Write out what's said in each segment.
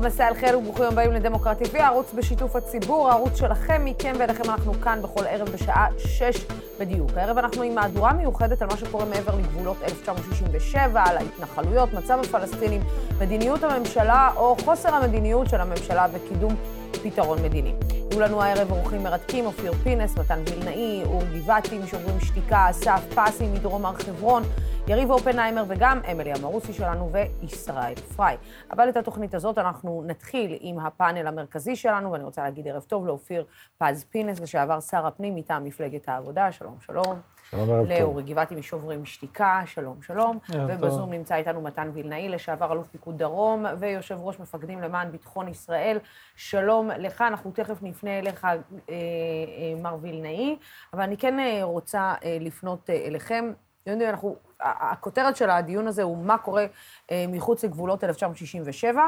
טוב, מסע אל חיל וברוכים הבאים לדמוקרטי TV, הערוץ בשיתוף הציבור, הערוץ שלכם, מכם ואליכם, אנחנו כאן בכל ערב בשעה 6 בדיוק. הערב אנחנו עם מהדורה מיוחדת על מה שקורה מעבר לגבולות 1967, על ההתנחלויות, מצב הפלסטינים, מדיניות הממשלה או חוסר המדיניות של הממשלה וקידום פתרון מדיני. יהיו לנו הערב אורחים מרתקים, אופיר פינס, מתן וילנאי, אור גבעתי משוברים שתיקה, אסף פסי מדרום הר חברון. יריב אופנהיימר וגם אמילי המרוסי שלנו וישראל פריי. אבל את התוכנית הזאת אנחנו נתחיל עם הפאנל המרכזי שלנו, ואני רוצה להגיד ערב טוב לאופיר פז פינס, לשעבר שר הפנים מטעם מפלגת העבודה, שלום, שלום. שלום, ערב טוב. לאורי גבעתי משוברים שתיקה, שלום, שלום. ובזום נמצא איתנו מתן וילנאי, לשעבר אלוף פיקוד דרום, ויושב ראש מפקדים למען ביטחון ישראל. שלום לך, אנחנו תכף נפנה אליך, אה, אה, מר וילנאי, אבל אני כן אה, רוצה אה, לפנות אה, אליכם. אנחנו הכותרת של הדיון הזה הוא מה קורה אה, מחוץ לגבולות 1967,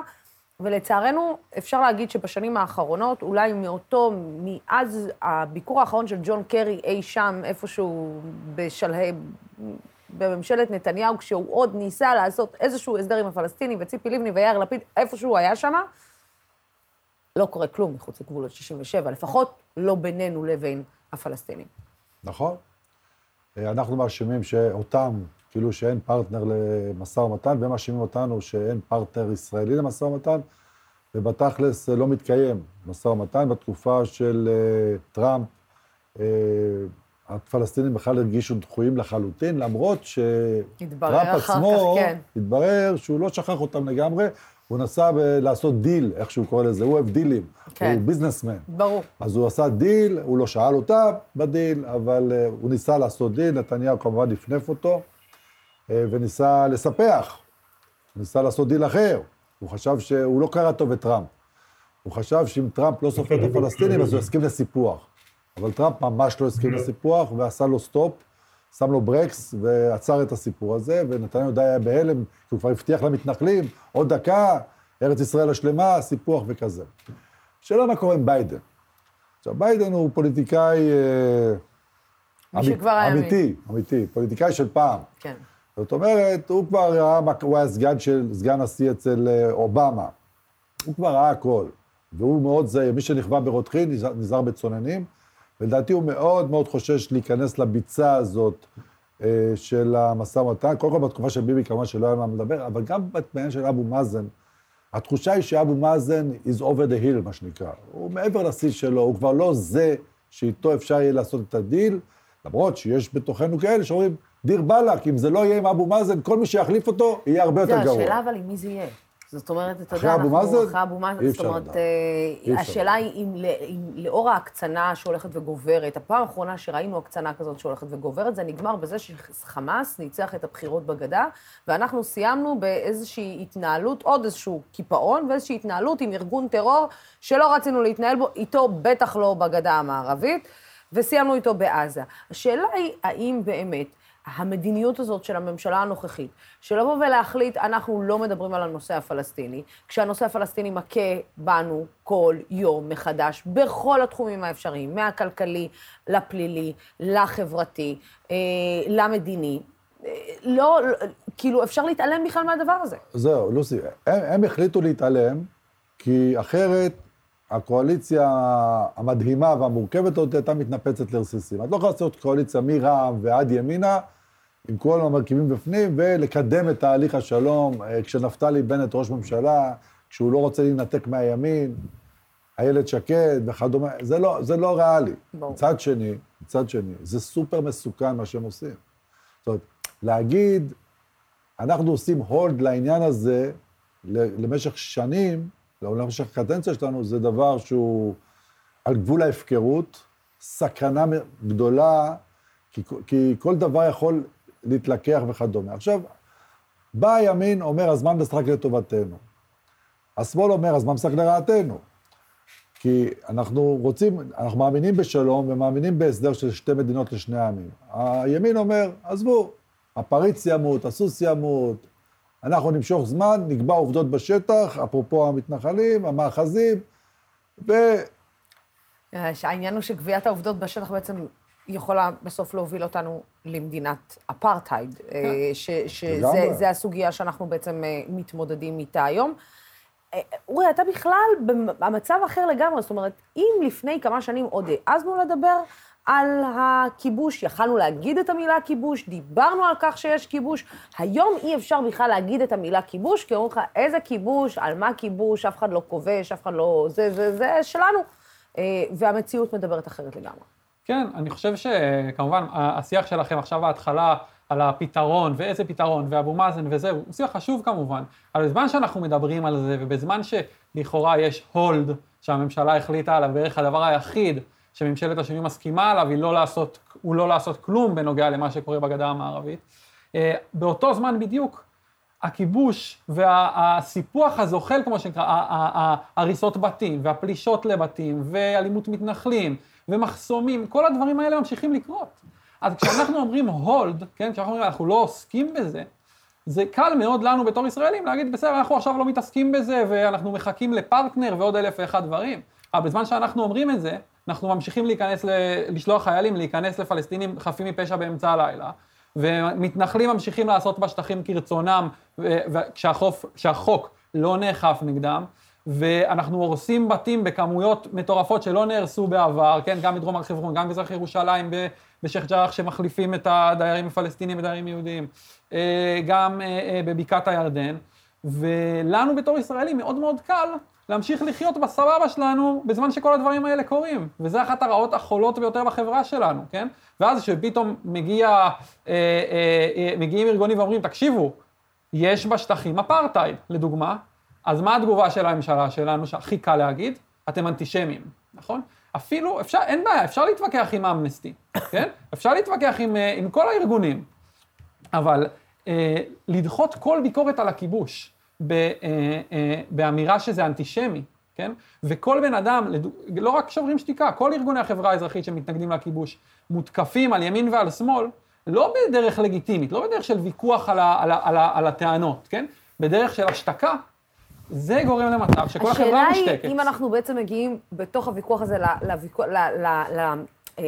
ולצערנו, אפשר להגיד שבשנים האחרונות, אולי מאותו, מאז הביקור האחרון של ג'ון קרי אי שם, איפשהו בשלהי, בממשלת נתניהו, כשהוא עוד ניסה לעשות איזשהו הסדר עם הפלסטינים, וציפי לבני ויאיר לפיד, איפשהו היה שם, לא קורה כלום מחוץ לגבולות 67, לפחות לא בינינו לבין הפלסטינים. נכון. אה, אנחנו מאשימים אותם כאילו שאין פרטנר למשא ומתן, והם מאשימים אותנו שאין פרטנר ישראלי למשא ומתן, ובתכלס לא מתקיים משא ומתן. בתקופה של אה, טראמפ, אה, הפלסטינים בכלל הרגישו דחויים לחלוטין, למרות שטראמפ עצמו, כך, כן. התברר שהוא לא שכח אותם לגמרי, הוא ניסה ב- לעשות דיל, איך שהוא קורא לזה, הוא אוהב דילים, כן. הוא businessman. ברור. אז הוא עשה דיל, הוא לא שאל אותה בדיל, אבל אה, הוא ניסה לעשות דיל, נתניהו כמובן נפנף אותו. אה, וניסה לספח, ניסה לעשות דיל אחר. הוא חשב שהוא לא קרא טוב את טראמפ. הוא חשב שאם טראמפ לא סופר את הפלסטינים, אז הוא יסכים לסיפוח. אבל טראמפ ממש לא הסכים לסיפוח, ועשה לו סטופ, שם לו ברקס, ועצר את הסיפור הזה, ונתניהו די היה בהלם, כי הוא כבר הבטיח למתנחלים, עוד דקה, ארץ ישראל השלמה, סיפוח וכזה. שאלה מה קורה עם ביידן. עכשיו, ביידן הוא פוליטיקאי... אה, אמיתי, אמיתי, אמיתי, פוליטיקאי של פעם. כן. זאת אומרת, הוא כבר ראה, הוא היה סגן של, סגן נשיא אצל אה, אובמה. הוא כבר ראה הכל. והוא מאוד זהיר, מי שנכווה ברותחין נזהר בצוננים, ולדעתי הוא מאוד מאוד חושש להיכנס לביצה הזאת אה, של המשא ומתן. קודם כל בתקופה של ביבי כמובן שלא היה מה לדבר, אבל גם בעניין של אבו מאזן, התחושה היא שאבו מאזן is over the hill, מה שנקרא. הוא מעבר לשיא שלו, הוא כבר לא זה שאיתו אפשר יהיה לעשות את הדיל, למרות שיש בתוכנו כאלה שאומרים, דיר באלק, אם זה לא יהיה עם אבו מאזן, כל מי שיחליף אותו יהיה הרבה יותר גרוע. זה השאלה אבל עם מי זה יהיה. זאת אומרת, אתה יודע, אנחנו... מאזן? אחרי אבו מאזן, זאת אומרת, אה, השאלה היא אם, אם לאור ההקצנה שהולכת וגוברת, הפעם האחרונה שראינו הקצנה כזאת שהולכת וגוברת, זה נגמר בזה שחמאס ניצח את הבחירות בגדה, ואנחנו סיימנו באיזושהי התנהלות, עוד איזשהו קיפאון, ואיזושהי התנהלות עם ארגון טרור שלא רצינו להתנהל בו, איתו בטח לא בגדה המערבית, וסיימנו איתו בעזה. השאלה היא, האם באמת... המדיניות הזאת של הממשלה הנוכחית, של לבוא ולהחליט, אנחנו לא מדברים על הנושא הפלסטיני, כשהנושא הפלסטיני מכה בנו כל יום מחדש, בכל התחומים האפשריים, מהכלכלי לפלילי, לחברתי, אה, למדיני. אה, לא, לא, כאילו, אפשר להתעלם בכלל מהדבר הזה. זהו, לוסי, הם, הם החליטו להתעלם, כי אחרת הקואליציה המדהימה והמורכבת הזאת הייתה מתנפצת לרסיסים. את לא יכולה לעשות קואליציה מרע"מ ועד ימינה, עם כל המרכיבים בפנים, ולקדם את תהליך השלום. אה, כשנפתלי בנט ראש ממשלה, כשהוא לא רוצה להינתק מהימין, איילת שקד וכדומה, זה לא, זה לא ריאלי. מצד שני, מצד שני, זה סופר מסוכן מה שהם עושים. זאת אומרת, להגיד, אנחנו עושים הולד לעניין הזה למשך שנים, למשך הקדנציה שלנו, זה דבר שהוא על גבול ההפקרות, סכנה גדולה, כי, כי כל דבר יכול להתלקח וכדומה. עכשיו, בא הימין, אומר, הזמן משחק לטובתנו. השמאל אומר, הזמן משחק לרעתנו. כי אנחנו רוצים, אנחנו מאמינים בשלום ומאמינים בהסדר של שתי מדינות לשני עמים. הימין אומר, עזבו, הפריץ ימות, הסוס ימות, אנחנו נמשוך זמן, נקבע עובדות בשטח, אפרופו המתנחלים, המאחזים, ו... העניין הוא שקביעת העובדות בשטח בעצם יכולה בסוף להוביל אותנו למדינת אפרטהייד, אה, שזה הסוגיה שאנחנו בעצם אה, מתמודדים איתה היום. אורי, אתה בכלל במצב אחר לגמרי, זאת אומרת, אם לפני כמה שנים עוד העזנו לדבר על הכיבוש, יכלנו להגיד את המילה כיבוש, דיברנו על כך שיש כיבוש, היום אי אפשר בכלל להגיד את המילה כיבוש, כי אומרים לך, איזה כיבוש, על מה כיבוש, אף אחד לא כובש, אף אחד לא... זה, זה, זה שלנו. אה, והמציאות מדברת אחרת לגמרי. כן, אני חושב שכמובן, השיח שלכם עכשיו בהתחלה על הפתרון, ואיזה פתרון, ואבו מאזן וזה, הוא שיח חשוב כמובן, אבל בזמן שאנחנו מדברים על זה, ובזמן שלכאורה יש הולד שהממשלה החליטה עליו, בערך הדבר היחיד שממשלת השינוי מסכימה עליו, היא לא לעשות, הוא לא לעשות כלום בנוגע למה שקורה בגדה המערבית. אה, באותו זמן בדיוק, הכיבוש והסיפוח הזוחל, כמו שנקרא, הריסות בתים, והפלישות לבתים, ואלימות מתנחלים, ומחסומים, כל הדברים האלה ממשיכים לקרות. אז כשאנחנו אומרים הולד, כן, כשאנחנו אומרים אנחנו לא עוסקים בזה, זה קל מאוד לנו בתור ישראלים להגיד, בסדר, אנחנו עכשיו לא מתעסקים בזה, ואנחנו מחכים לפרטנר ועוד אלף ואחד דברים. אבל בזמן שאנחנו אומרים את זה, אנחנו ממשיכים להיכנס, ל... לשלוח חיילים להיכנס לפלסטינים חפים מפשע באמצע הלילה, ומתנחלים ממשיכים לעשות בשטחים כרצונם, כשהחוק לא נאכף נגדם, ואנחנו הורסים בתים בכמויות מטורפות שלא נהרסו בעבר, כן, גם בדרום הר חברון, גם במזרח ירושלים, בשייח' ג'ראח, שמחליפים את הדיירים הפלסטינים בדיירים יהודים, אה, גם אה, אה, בבקעת הירדן, ולנו בתור ישראלים מאוד מאוד קל להמשיך לחיות בסבבה שלנו בזמן שכל הדברים האלה קורים. וזה אחת הרעות החולות ביותר בחברה שלנו, כן? ואז כשפתאום מגיע, אה, אה, אה, מגיעים ארגונים ואומרים, תקשיבו, יש בשטחים אפרטהייד, לדוגמה, אז מה התגובה של הממשלה שלנו, שהכי קל להגיד? אתם אנטישמים, נכון? אפילו, אפשר, אין בעיה, אפשר להתווכח עם אמנסטי, כן? אפשר להתווכח עם, אה, עם כל הארגונים, אבל אה, לדחות כל ביקורת על הכיבוש, ב, אה, אה, באמירה שזה אנטישמי, כן? וכל בן אדם, לא רק שוברים שתיקה, כל ארגוני החברה האזרחית שמתנגדים לכיבוש, מותקפים על ימין ועל שמאל, לא בדרך לגיטימית, לא בדרך של ויכוח על, ה, על, ה, על, ה, על הטענות, כן? בדרך של השתקה, זה גורם למצב שכל החברה מושתקת. השאלה היא, אם אנחנו בעצם מגיעים בתוך הוויכוח הזה לוויכוח, ל, ל, ל, ל, אה,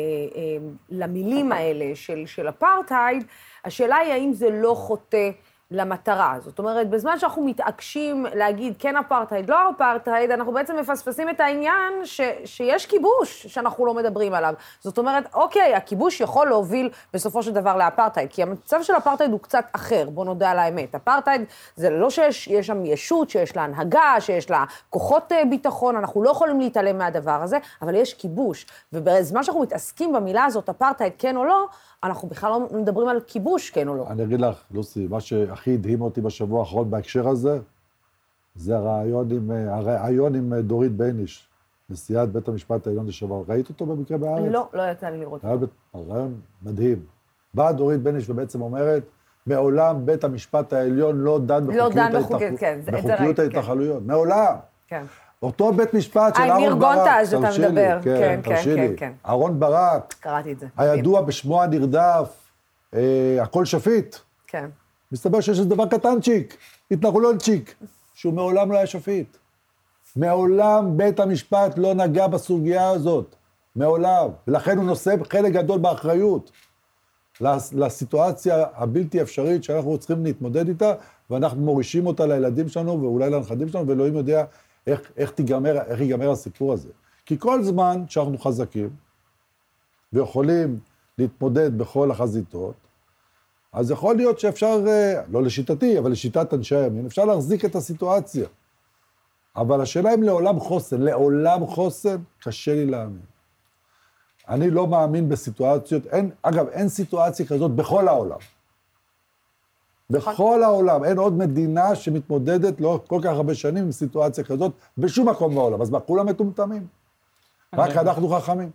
למילים האלה של, של אפרטהייד, השאלה היא האם זה לא חוטא למטרה. זאת אומרת, בזמן שאנחנו מתעקשים להגיד כן אפרטהייד, לא אפרטהייד, אנחנו בעצם מפספסים את העניין ש, שיש כיבוש שאנחנו לא מדברים עליו. זאת אומרת, אוקיי, הכיבוש יכול להוביל בסופו של דבר לאפרטהייד, כי המצב של אפרטהייד הוא קצת אחר, בוא נודה על האמת. אפרטהייד זה לא שיש שם ישות, שיש לה הנהגה, שיש לה כוחות אה, ביטחון, אנחנו לא יכולים להתעלם מהדבר הזה, אבל יש כיבוש. ובזמן שאנחנו מתעסקים במילה הזאת, אפרטהייד כן או לא, אנחנו בכלל לא מדברים על כיבוש, כן או לא. אני אגיד לך, לוסי, מה שהכי הדהים אותי בשבוע האחרון בהקשר הזה, זה הריאיון עם, הריאיון עם דורית בייניש, נשיאת בית המשפט העליון לשעבר. ראית אותו במקרה בארץ? לא, לא יצא לי לראות אותו. ריאיון מדהים. באה דורית בייניש ובעצם אומרת, מעולם בית המשפט העליון לא דן לא בחוקיות, כן, ההתנחלויות. מעולם. כן. אותו בית משפט של אהרון ברק, ניר גונטה, שאתה מדבר, כן, כן, כן, כן. אהרון ברק, קראתי את זה. הידוע בשמו הנרדף, אה, הכל שפיט. כן. מסתבר שיש איזה דבר קטנצ'יק, התנחלונצ'יק, שהוא מעולם לא היה שפיט. מעולם בית המשפט לא נגע בסוגיה הזאת, מעולם. ולכן הוא נושא חלק גדול באחריות לסיטואציה הבלתי אפשרית שאנחנו צריכים להתמודד איתה, ואנחנו מורישים אותה לילדים שלנו ואולי לנכדים שלנו, ואלוהים יודע איך, איך, תיגמר, איך ייגמר הסיפור הזה. כי כל זמן שאנחנו חזקים ויכולים להתמודד בכל החזיתות, אז יכול להיות שאפשר, אה, לא לשיטתי, אבל לשיטת אנשי הימין, אפשר להחזיק את הסיטואציה. אבל השאלה אם לעולם חוסן, לעולם חוסן, קשה לי להאמין. אני לא מאמין בסיטואציות, אין, אגב, אין סיטואציה כזאת בכל העולם. בכל העולם, אין עוד מדינה שמתמודדת לאורך כל כך הרבה שנים עם סיטואציה כזאת, בשום מקום בעולם. אז מה, כולם מטומטמים? רק אנחנו חכמים.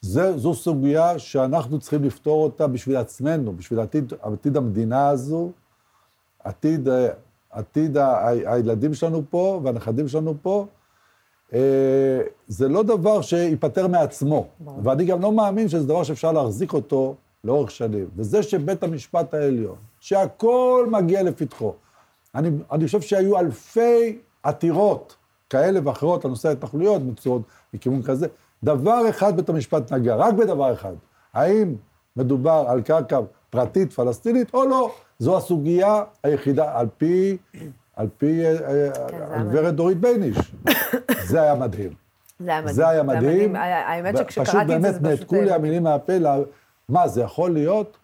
זה, זו סוגיה שאנחנו צריכים לפתור אותה בשביל עצמנו, בשביל עתיד, עתיד המדינה הזו, עתיד, עתיד ה, הילדים שלנו פה והנכדים שלנו פה. אה, זה לא דבר שייפטר מעצמו, ואני גם לא מאמין שזה דבר שאפשר להחזיק אותו לאורך שנים. וזה שבית המשפט העליון, שהכל מגיע לפתחו, אני, אני חושב שהיו אלפי עתירות כאלה ואחרות לנושא ההתנחלויות, מצוות מכיוון כזה, דבר אחד בית המשפט נגע, רק בדבר אחד. האם מדובר על קרקע פרטית פלסטינית או לא? זו הסוגיה היחידה, על פי על פי אה, כן, הגברת דורית בייניש. זה היה מדהים. זה היה מדהים. זה היה מדהים. האמת שכשקראתי את זה, זה פשוט באמת נעתקו לי המילים מהפה, מה, זה יכול להיות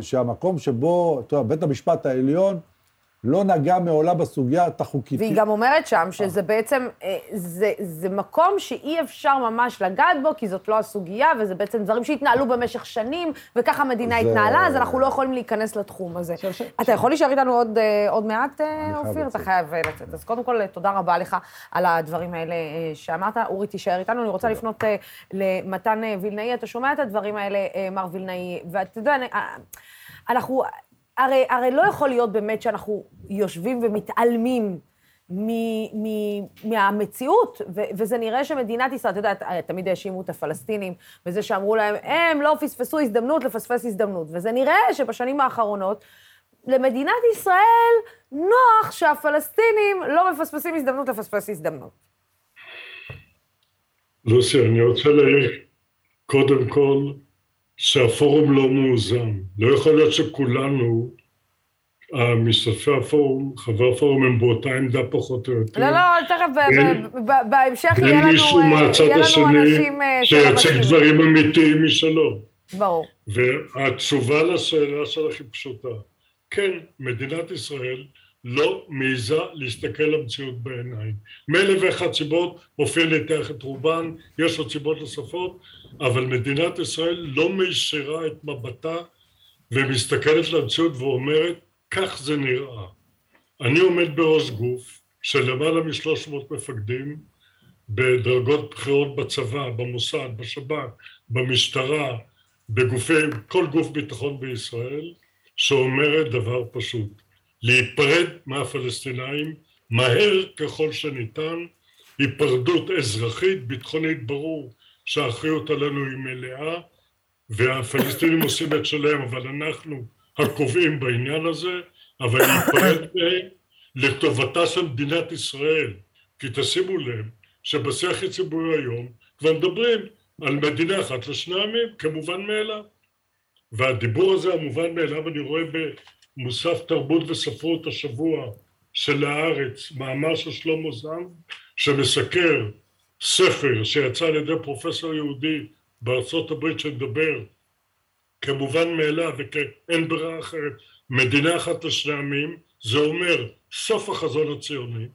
שהמקום שבו, אתה יודע, בית המשפט העליון, לא נגע מעולם בסוגיה החוקית. והיא גם אומרת שם שזה בעצם, אה, זה, זה מקום שאי אפשר ממש לגעת בו, כי זאת לא הסוגיה, וזה בעצם דברים שהתנהלו במשך שנים, וככה המדינה זה... התנהלה, אז אנחנו לא יכולים להיכנס לתחום הזה. ש... ש... אתה יכול להישאר איתנו עוד, אה, עוד מעט, אה, אופיר? אתה חייב לצאת. אז קודם כל, תודה רבה לך על הדברים האלה שאמרת. אורי, תישאר איתנו. אני רוצה לפנות למתן וילנאי. אתה שומע את הדברים האלה, מר וילנאי, ואתה יודע, אנחנו... הרי, הרי לא יכול להיות באמת שאנחנו יושבים ומתעלמים מ, מ, מהמציאות, ו, וזה נראה שמדינת ישראל, אתה יודע, תמיד האשימו את הפלסטינים בזה שאמרו להם, הם לא פספסו הזדמנות לפספס הזדמנות. וזה נראה שבשנים האחרונות, למדינת ישראל נוח שהפלסטינים לא מפספסים הזדמנות לפספס הזדמנות. לוסי, אני רוצה להעיר קודם כל שהפורום לא מאוזן. לא יכול להיות שכולנו, משתתפי הפורום, חברי הפורום, הם באותה עמדה פחות או יותר. לא, לא, תכף, בהמשך יהיה לנו אנשים מהצד השני שייצג דברים אמיתיים משלו. ברור. והתשובה לשאלה שלך היא פשוטה. כן, מדינת ישראל לא מעיזה להסתכל למציאות בעיניים. מאלף ואחת סיבות, מופיע להתח את רובן, יש עוד סיבות נוספות, אבל מדינת ישראל לא מישרה את מבטה ומסתכלת למציאות ואומרת, כך זה נראה. אני עומד בראש גוף של למעלה משלוש מאות מפקדים בדרגות בכירות בצבא, במוסד, בשב"כ, במשטרה, בגופי, כל גוף ביטחון בישראל, שאומרת דבר פשוט, להיפרד מהפלסטינאים מהר ככל שניתן, היפרדות אזרחית, ביטחונית ברור שהאחריות עלינו היא מלאה והפלסטינים עושים את שלהם אבל אנחנו הקובעים בעניין הזה אבל להיפרד מהם לטובתה של מדינת ישראל. כי תשימו לב שבשיח הציבורי היום כבר מדברים על מדינה אחת לשני עמים כמובן מאליו. והדיבור הזה המובן מאליו אני רואה מוסף תרבות וספרות השבוע של הארץ, מאמר של שלמה זנב, שמסקר ספר שיצא על ידי פרופסור יהודי בארצות הברית שמדבר כמובן מאליו וכאין ברירה אחרת, מדינה אחת לשני עמים, זה אומר סוף החזון הציוני,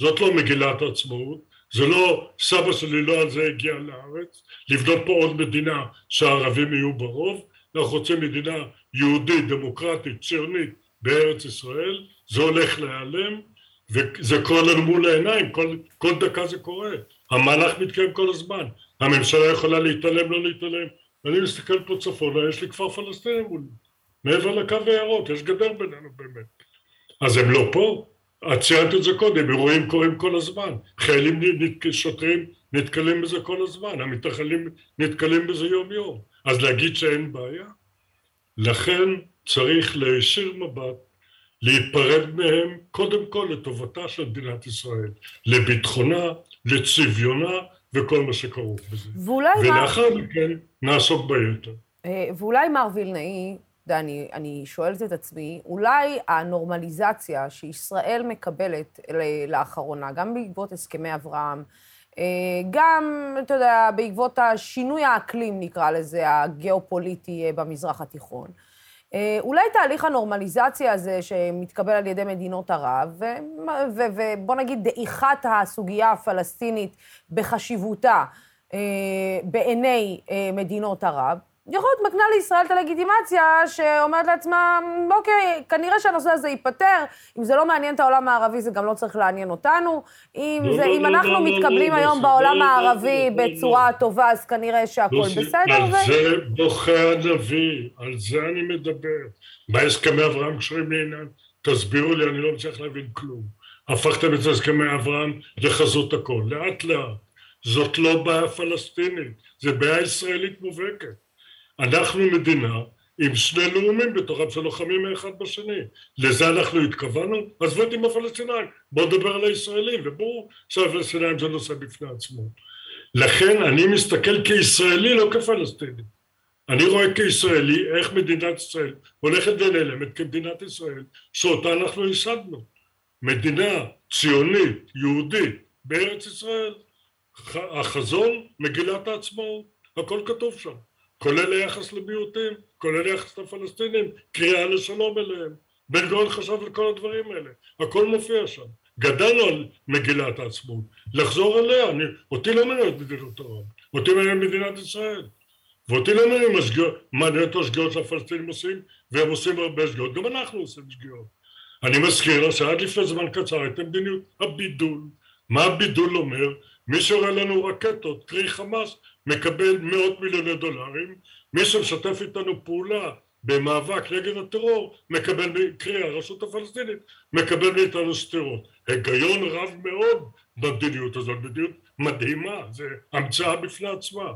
זאת לא מגילת העצמאות, זה לא סבא שלי לא על זה הגיע לארץ, לבנות פה עוד מדינה שהערבים יהיו ברוב, אנחנו רוצים מדינה יהודית, דמוקרטית, ציונית בארץ ישראל, זה הולך להיעלם, וזה קורה לנו מול העיניים, כל, כל דקה זה קורה. המהלך מתקיים כל הזמן. הממשלה יכולה להתעלם, לא להתעלם. אני מסתכל פה צפונה, יש לי כפר פלסטיני מולי. מעבר לקו הירוק, יש גדר בינינו באמת. אז הם לא פה? את ציינת את זה קודם, אירועים קורים כל הזמן. חיילים, שוטרים נתקלים בזה כל הזמן, המתנחלים נתקלים בזה יום יום. אז להגיד שאין בעיה? לכן צריך להישיר מבט, להיפרד מהם קודם כל לטובתה של מדינת ישראל, לביטחונה, לצביונה וכל מה שכרוך בזה. ואולי ולאחר מה... מכן נעסוק ביתר. אה, ואולי מר וילנאי, אני, אני שואלת את עצמי, אולי הנורמליזציה שישראל מקבלת לאחרונה, גם בעקבות הסכמי אברהם, אה, גם, אתה יודע, בעקבות השינוי האקלים, נקרא לזה, הגיאופוליטי אה, במזרח התיכון. אה, אולי תהליך הנורמליזציה הזה שמתקבל על ידי מדינות ערב, ובוא נגיד דעיכת הסוגיה הפלסטינית בחשיבותה בעיני מדינות ערב, יכול להיות מקנה לישראל את הלגיטימציה שאומרת לעצמה, אוקיי, כנראה שהנושא הזה ייפתר, אם זה לא מעניין את העולם הערבי זה גם לא צריך לעניין אותנו, אם, לא, זה, לא, אם לא, אנחנו לא, מתקבלים לא, היום לא, בעולם לא, הערבי לא, בצורה לא. טובה, אז כנראה שהכול לא, בסדר. על ו... זה בוכה הנביא, על זה אני מדבר. מה הסכמי אברהם קשורים לעניין? תסבירו לי, אני לא מצליח להבין כלום. הפכתם את הסכמי אברהם לחזות הכל, לאט לאט. זאת לא בעיה פלסטינית, זה בעיה ישראלית מובהקת. אנחנו מדינה עם שני לאומים בתוכם שלוחמים מאחד בשני. לזה אנחנו התכוונו? עזבו אותי עם הפלסטינאים, בואו נדבר על הישראלים, וברור שהפלסטינאים זה נושא בפני עצמו. לכן אני מסתכל כישראלי, לא כפלסטיני. אני רואה כישראלי איך מדינת ישראל הולכת ונעלמת כמדינת ישראל, שאותה אנחנו ייסדנו. מדינה ציונית, יהודית, בארץ ישראל. החזון, מגילת העצמאות, הכל כתוב שם. כולל היחס למיעוטים, כולל היחס לפלסטינים, קריאה לשלום אליהם. בן גאון חשב על כל הדברים האלה, הכל מופיע שם. גדלנו על מגילת העצמאות, לחזור אליה, אני, אותי לא מעניין את מדינות העולם, אותי מעניין מדינת ישראל. ואותי לא מעניין את השגיאות שהפלסטינים עושים, והם עושים הרבה שגיאות, גם אנחנו עושים שגיאות. אני מזכיר לה שעד לפני זמן קצר הייתה מדיניות הבידול. מה הבידול אומר? מי שיורה לנו רקטות, קרי חמאס, מקבל מאות מיליוני דולרים, מי שמשתף איתנו פעולה במאבק נגד הטרור, מקבל, קרי הרשות הפלסטינית, מקבל מאיתנו סטירות. היגיון רב מאוד במדיניות הזאת, מדיניות מדהימה, זה המצאה בפני עצמה.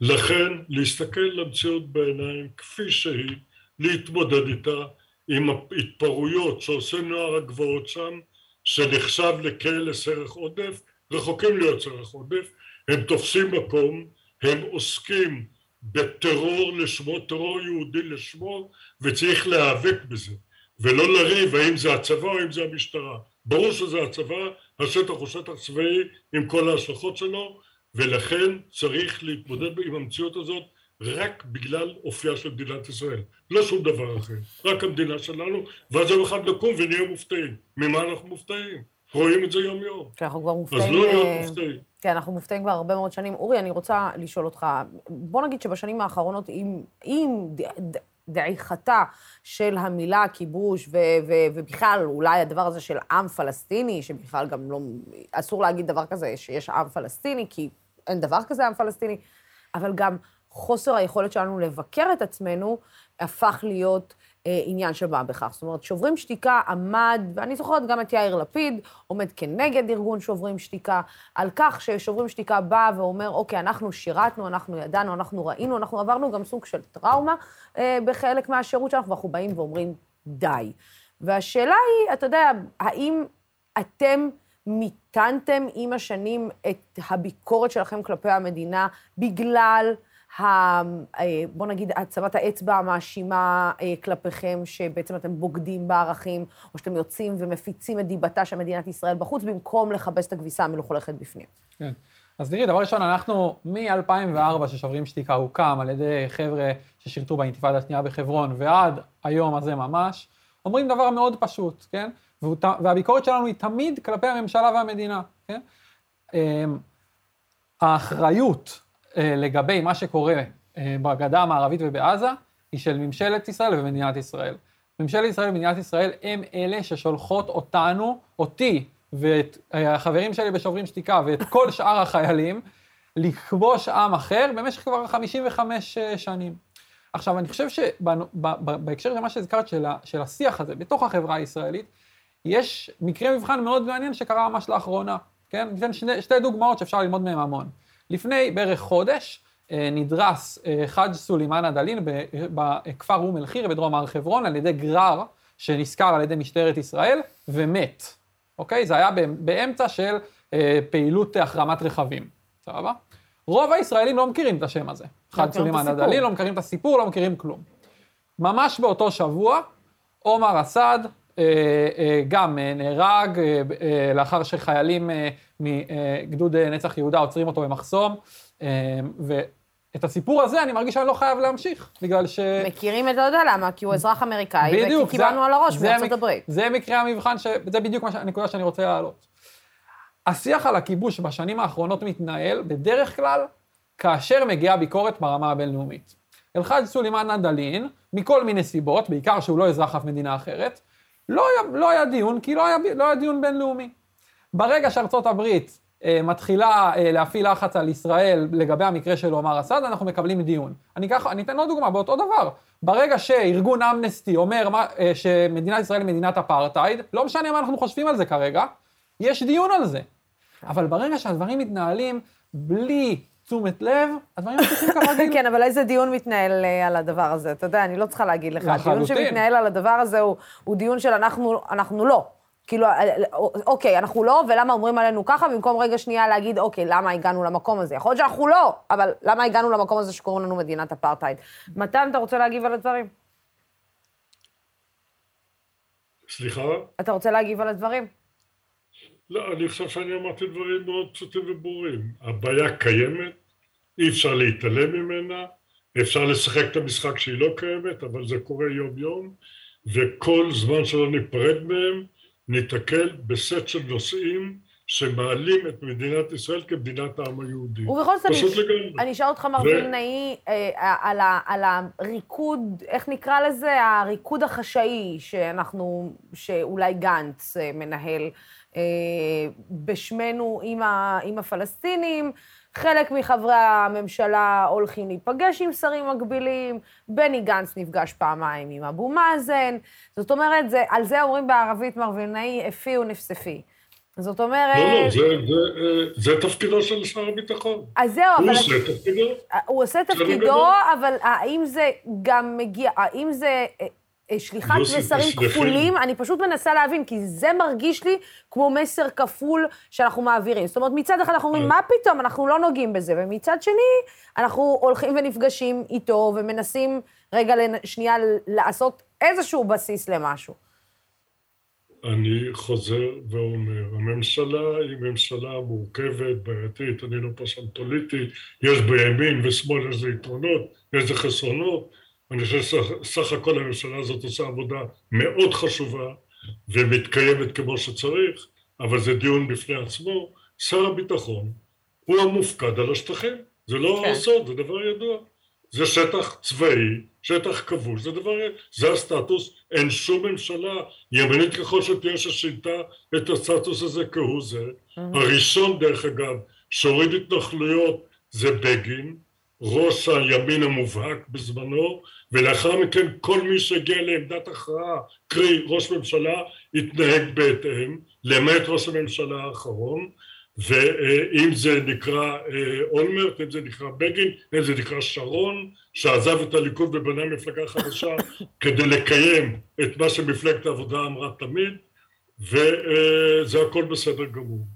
לכן להסתכל למציאות בעיניים כפי שהיא, להתמודד איתה עם ההתפרעויות שעושה נוער הגבעות שם, שנחשב לכלא סרח עודף, רחוקים להיות סרח עודף, הם תופסים מקום, הם עוסקים בטרור לשמו, טרור יהודי לשמו, וצריך להיאבק בזה, ולא לריב האם זה הצבא או אם זה המשטרה. ברור שזה הצבא, השטח הוא שטח צבאי עם כל ההשלכות שלו, ולכן צריך להתמודד עם המציאות הזאת רק בגלל אופייה של מדינת ישראל, לא שום דבר אחר, רק המדינה שלנו, ואז יום אחד נקום ונהיה מופתעים. ממה אנחנו מופתעים? רואים את זה יום יום. כן, אנחנו כבר מופתעים... אז לא להיות אה, מופתעים. כן, אנחנו מופתעים כבר הרבה מאוד שנים. אורי, אני רוצה לשאול אותך, בוא נגיד שבשנים האחרונות, עם, עם דעיכתה של המילה כיבוש, ו- ו- ובכלל, אולי הדבר הזה של עם פלסטיני, שבכלל גם לא... אסור להגיד דבר כזה, שיש עם פלסטיני, כי אין דבר כזה עם פלסטיני, אבל גם חוסר היכולת שלנו לבקר את עצמנו הפך להיות עניין של מה בכך. זאת אומרת, שוברים שתיקה עמד, ואני זוכרת גם את יאיר לפיד, עומד כנגד ארגון שוברים שתיקה, על כך ששוברים שתיקה בא ואומר, אוקיי, אנחנו שירתנו, אנחנו ידענו, אנחנו ראינו, אנחנו עברנו גם סוג של טראומה אה, בחלק מהשירות שלנו, ואנחנו באים ואומרים, די. והשאלה היא, אתה יודע, האם אתם מיתנתם עם השנים את הביקורת שלכם כלפי המדינה בגלל ה... אה, בוא נגיד, הצבת האצבע המאשימה אה, כלפיכם, שבעצם אתם בוגדים בערכים, או שאתם יוצאים ומפיצים את דיבתה של מדינת ישראל בחוץ, במקום לכבס את הכביסה המלוכלכת בפנים. כן. אז תראי, דבר ראשון, אנחנו מ-2004, ששוברים שתיקה הוקם על ידי חבר'ה ששירתו באינתיפאדה השנייה בחברון, ועד היום הזה ממש, אומרים דבר מאוד פשוט, כן? והביקורת שלנו היא תמיד כלפי הממשלה והמדינה, כן? אמ, האחריות לגבי מה שקורה אה, בגדה המערבית ובעזה, היא של ממשלת ישראל ומדינת ישראל. ממשלת ישראל ומדינת ישראל הם אלה ששולחות אותנו, אותי ואת אה, החברים שלי בשוברים שתיקה ואת כל שאר החיילים, לכבוש עם אחר במשך כבר 55 שנים. עכשיו, אני חושב שבהקשר של מה שהזכרת, של, של השיח הזה בתוך החברה הישראלית, יש מקרה מבחן מאוד מעניין שקרה ממש לאחרונה, כן? ניתן שני, שתי דוגמאות שאפשר ללמוד מהן המון. לפני בערך חודש אה, נדרס אה, חאג' סולימאן א-דלין בכפר אום אל-חירה בדרום הר חברון על ידי גרר שנשכר על ידי משטרת ישראל ומת, אוקיי? זה היה באמצע של אה, פעילות החרמת רכבים, סבבה? רוב הישראלים לא מכירים את השם הזה. לא חאג' סולימאן א-דלין, לא מכירים את הסיפור, לא מכירים כלום. ממש באותו שבוע, עומר אסעד, גם נהרג לאחר שחיילים מגדוד נצח יהודה עוצרים אותו במחסום, ואת הסיפור הזה אני מרגיש שאני לא חייב להמשיך, בגלל ש... מכירים את זה, יודע למה, כי הוא אזרח אמריקאי, בדיוק, וכי קיבלנו על הראש בארצות הברית. זה מקרה המבחן, ש... זה בדיוק הנקודה שאני רוצה להעלות. השיח על הכיבוש בשנים האחרונות מתנהל בדרך כלל כאשר מגיעה ביקורת ברמה הבינלאומית. אלחד סולימאן נדלין, מכל מיני סיבות, בעיקר שהוא לא אזרח אף מדינה אחרת, לא היה, לא היה דיון, כי לא היה, לא היה דיון בינלאומי. ברגע שארצות הברית אה, מתחילה אה, להפעיל לחץ על ישראל לגבי המקרה של עומר אסד, אנחנו מקבלים דיון. אני, כך, אני אתן עוד דוגמה, באותו דבר. ברגע שארגון אמנסטי אומר מה, אה, שמדינת ישראל היא מדינת אפרטהייד, לא משנה מה אנחנו חושבים על זה כרגע, יש דיון על זה. אבל ברגע שהדברים מתנהלים בלי תשומת לב, הדברים ממשיכים כרגיל. כן, אבל איזה דיון מתנהל אה, על הדבר הזה? אתה יודע, אני לא צריכה להגיד לך. הדיון שמתנהל על הדבר הזה הוא, הוא דיון של אנחנו, אנחנו לא. כאילו, אה, אה, אוקיי, אנחנו לא, ולמה אומרים עלינו ככה, במקום רגע שנייה להגיד, אוקיי, למה הגענו למקום הזה? יכול להיות שאנחנו לא, אבל למה הגענו למקום הזה שקוראים לנו מדינת אפרטהייד? מתן, אתה רוצה להגיב על הדברים? סליחה? אתה רוצה להגיב על הדברים? לא, אני חושב שאני אמרתי דברים מאוד פשוטים וברורים. הבעיה קיימת, אי אפשר להתעלם ממנה, אפשר לשחק את המשחק שהיא לא קיימת, אבל זה קורה יום-יום, וכל זמן שלא ניפרד מהם, ניתקל בסט של נושאים שמעלים את מדינת ישראל כמדינת העם היהודי. ובכל זאת, אני, אני אשאל אותך, מר וילנאי, אה, על, על הריקוד, איך נקרא לזה? הריקוד החשאי שאנחנו, שאולי גנץ אה, מנהל אה, בשמנו עם, ה, עם הפלסטינים. חלק מחברי הממשלה הולכים להיפגש עם שרים מקבילים, בני גנץ נפגש פעמיים עם אבו מאזן. זאת אומרת, זה, על זה אומרים בערבית, מר וילנאי, אפי ונפספי. זאת אומרת... לא, לא, זה, זה, זה תפקידו של שר הביטחון. אז זהו, אבל... הוא עושה תפקידו. הוא עושה תפקידו, אבל האם זה גם מגיע, האם זה אה, אה, שליחת מסרים כפולים? אני פשוט מנסה להבין, כי זה מרגיש לי כמו מסר כפול שאנחנו מעבירים. זאת אומרת, מצד אחד אנחנו אומרים, מה פתאום, אנחנו לא נוגעים בזה, ומצד שני, אנחנו הולכים ונפגשים איתו ומנסים רגע שנייה לעשות איזשהו בסיס למשהו. אני חוזר ואומר, הממשלה היא ממשלה מורכבת, בעייתית, אני לא פרשן פוליטי, יש בה ימין ושמאל איזה יתרונות, איזה חסרונות, אני חושב שסך הכל הממשלה הזאת עושה עבודה מאוד חשובה ומתקיימת כמו שצריך, אבל זה דיון בפני עצמו. שר הביטחון הוא המופקד על השטחים, זה לא כן. סוד, זה דבר ידוע. זה שטח צבאי, שטח כבוש, זה דבר, זה הסטטוס, אין שום ממשלה ימנית ככל שתהיה ששינתה את הסטטוס הזה כהוא זה. Mm-hmm. הראשון דרך אגב שהוריד התנחלויות זה בגין, ראש הימין המובהק בזמנו, ולאחר מכן כל מי שהגיע לעמדת הכרעה, קרי ראש ממשלה, התנהג בהתאם, למעט ראש הממשלה האחרון, ואם זה נקרא אה, אולמרט, אם זה נקרא בגין, אם זה נקרא שרון, שעזב את הליכוד ובנה מפלגה חדשה כדי לקיים את מה שמפלגת העבודה אמרה תמיד, וזה הכל בסדר גמור.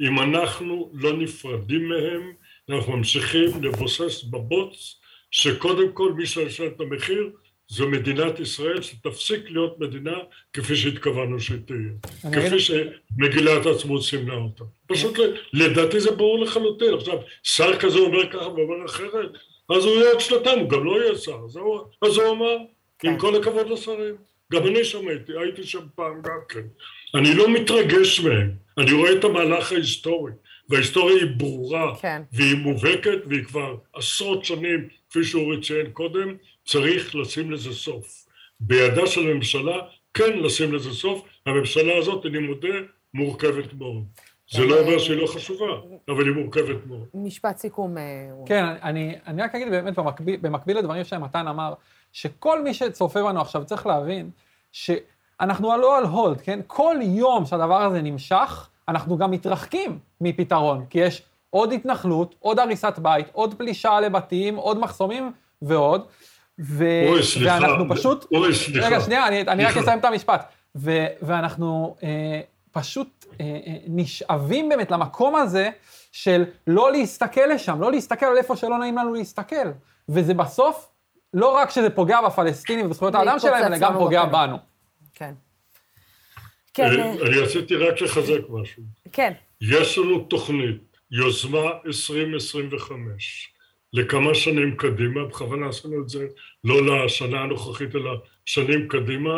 אם אנחנו לא נפרדים מהם, אנחנו ממשיכים לבוסס בבוץ שקודם כל מי שישלם את המחיר זו מדינת ישראל שתפסיק להיות מדינה כפי שהתכוונו שהיא תהיה, כפי שמגילת העצמאות סימנה אותה. פשוט לדעתי זה ברור לחלוטין. עכשיו, שר כזה אומר ככה ואומר אחרת, אז הוא יהיה עוד שנתיים, הוא גם לא יהיה שר. אז הוא אמר, עם כל הכבוד לשרים. גם אני שמעתי, הייתי שם פעם גם כן. אני לא מתרגש מהם, אני רואה את המהלך ההיסטורי, וההיסטוריה היא ברורה, כן. והיא מובהקת, והיא כבר עשרות שנים, כפי שאורי ציין קודם, צריך לשים לזה סוף. בידה של הממשלה כן לשים לזה סוף, הממשלה הזאת, אני מודה, מורכבת מאוד. זה לא אומר שהיא לא חשובה, אבל היא מורכבת מאוד. משפט סיכום. אה, כן, אני, אני רק אגיד באמת במקביל, במקביל לדברים שמתן אמר, שכל מי שצופה בנו עכשיו צריך להבין שאנחנו לא על הולד, כן? כל יום שהדבר הזה נמשך, אנחנו גם מתרחקים מפתרון, כי יש עוד התנחלות, עוד הריסת בית, עוד פלישה לבתים, עוד מחסומים ועוד. ו... אוי, סליחה. ואנחנו פשוט... אוי, סליחה. רגע, שנייה, אני, אני רק אסיים את המשפט. ו... ואנחנו אה, פשוט אה, אה, נשאבים באמת למקום הזה של לא להסתכל לשם, לא להסתכל על איפה שלא נעים לנו להסתכל. וזה בסוף, לא רק שזה פוגע בפלסטינים ובזכויות האדם שלהם, אלא גם פוגע בנו. כן. כן. אה, אני רציתי רק לחזק משהו. כן. יש לנו תוכנית, יוזמה 2025. לכמה שנים קדימה, בכוונה עשינו את זה לא לשנה הנוכחית אלא שנים קדימה,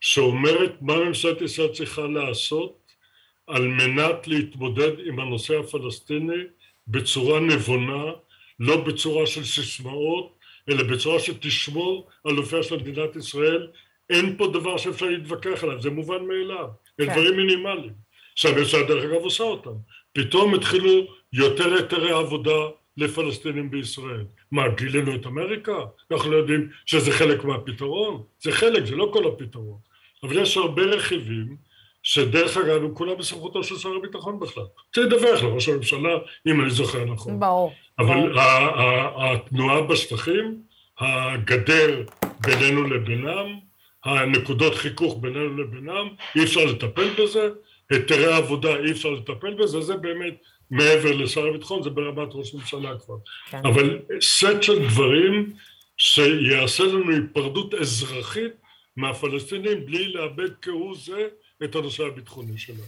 שאומרת מה ממשלת ישראל צריכה לעשות על מנת להתמודד עם הנושא הפלסטיני בצורה נבונה, לא בצורה של סיסמאות, אלא בצורה שתשמור על אופייה של מדינת ישראל. אין פה דבר שאפשר להתווכח עליו, זה מובן מאליו. כן. הם דברים מינימליים, שהממשלה דרך אגב עושה אותם. פתאום התחילו יותר היתרי עבודה לפלסטינים בישראל. מה, גילינו את אמריקה? אנחנו לא יודעים שזה חלק מהפתרון? זה חלק, זה לא כל הפתרון. אבל יש הרבה רכיבים שדרך אגב הם כולם בסמכותו של שר הביטחון בכלל. צריך לדווח לראש הממשלה, אם אני זוכר נכון. ברור. אבל התנועה בשטחים, הגדר בינינו לבינם, הנקודות חיכוך בינינו לבינם, אי אפשר לטפל בזה, היתרי עבודה אי אפשר לטפל בזה, זה באמת מעבר לשר הביטחון, זה ברמת ראש ממשלה כבר. כן. אבל סט של דברים שיעשה לנו היפרדות אזרחית מהפלסטינים בלי לאבד כהוא זה את הנושא הביטחוני שלנו.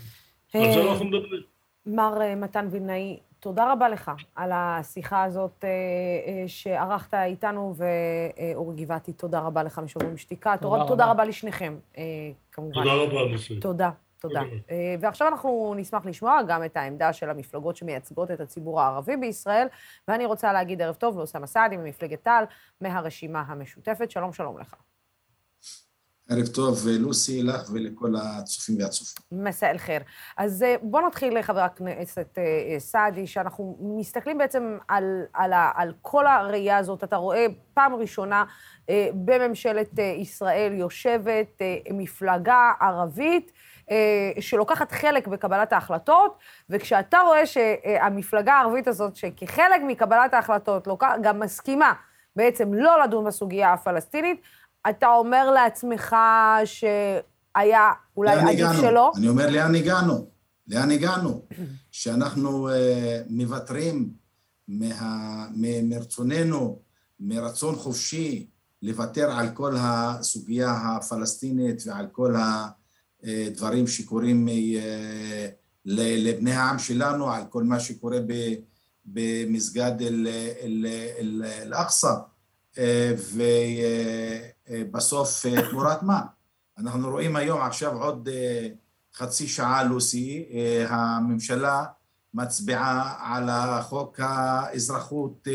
על זה אנחנו מדברים. מר מתן וילנאי, תודה רבה לך על השיחה הזאת שערכת איתנו, ואורי גבעתי, תודה רבה לך משוברים שתיקה. תודה, תודה רבה לשניכם, כמובן. תודה רבה, בסדר. תודה. תודה. ועכשיו אנחנו נשמח לשמוע גם את העמדה של המפלגות שמייצגות את הציבור הערבי בישראל, ואני רוצה להגיד ערב טוב לאוסאמה סעדי ממפלגת טל, מהרשימה המשותפת. שלום, שלום לך. ערב טוב, לוסי, לך ולכל הצופים והצופים. מסע אל חיר. אז בוא נתחיל, חבר הכנסת סעדי, שאנחנו מסתכלים בעצם על, על, על כל הראייה הזאת. אתה רואה פעם ראשונה בממשלת ישראל יושבת מפלגה ערבית, שלוקחת חלק בקבלת ההחלטות, וכשאתה רואה שהמפלגה הערבית הזאת, שכחלק מקבלת ההחלטות גם מסכימה בעצם לא לדון בסוגיה הפלסטינית, אתה אומר לעצמך שהיה אולי עדיף שלא? אני אומר, לאן הגענו? לאן הגענו? שאנחנו uh, מוותרים מה, מרצוננו, מרצון חופשי, לוותר על כל הסוגיה הפלסטינית ועל כל הדברים שקורים uh, לבני העם שלנו, על כל מה שקורה במסגד אל-אקצא. ו... בסוף תמורת מה? אנחנו רואים היום עכשיו עוד חצי שעה לוסי, הממשלה מצביעה על החוק האזרחות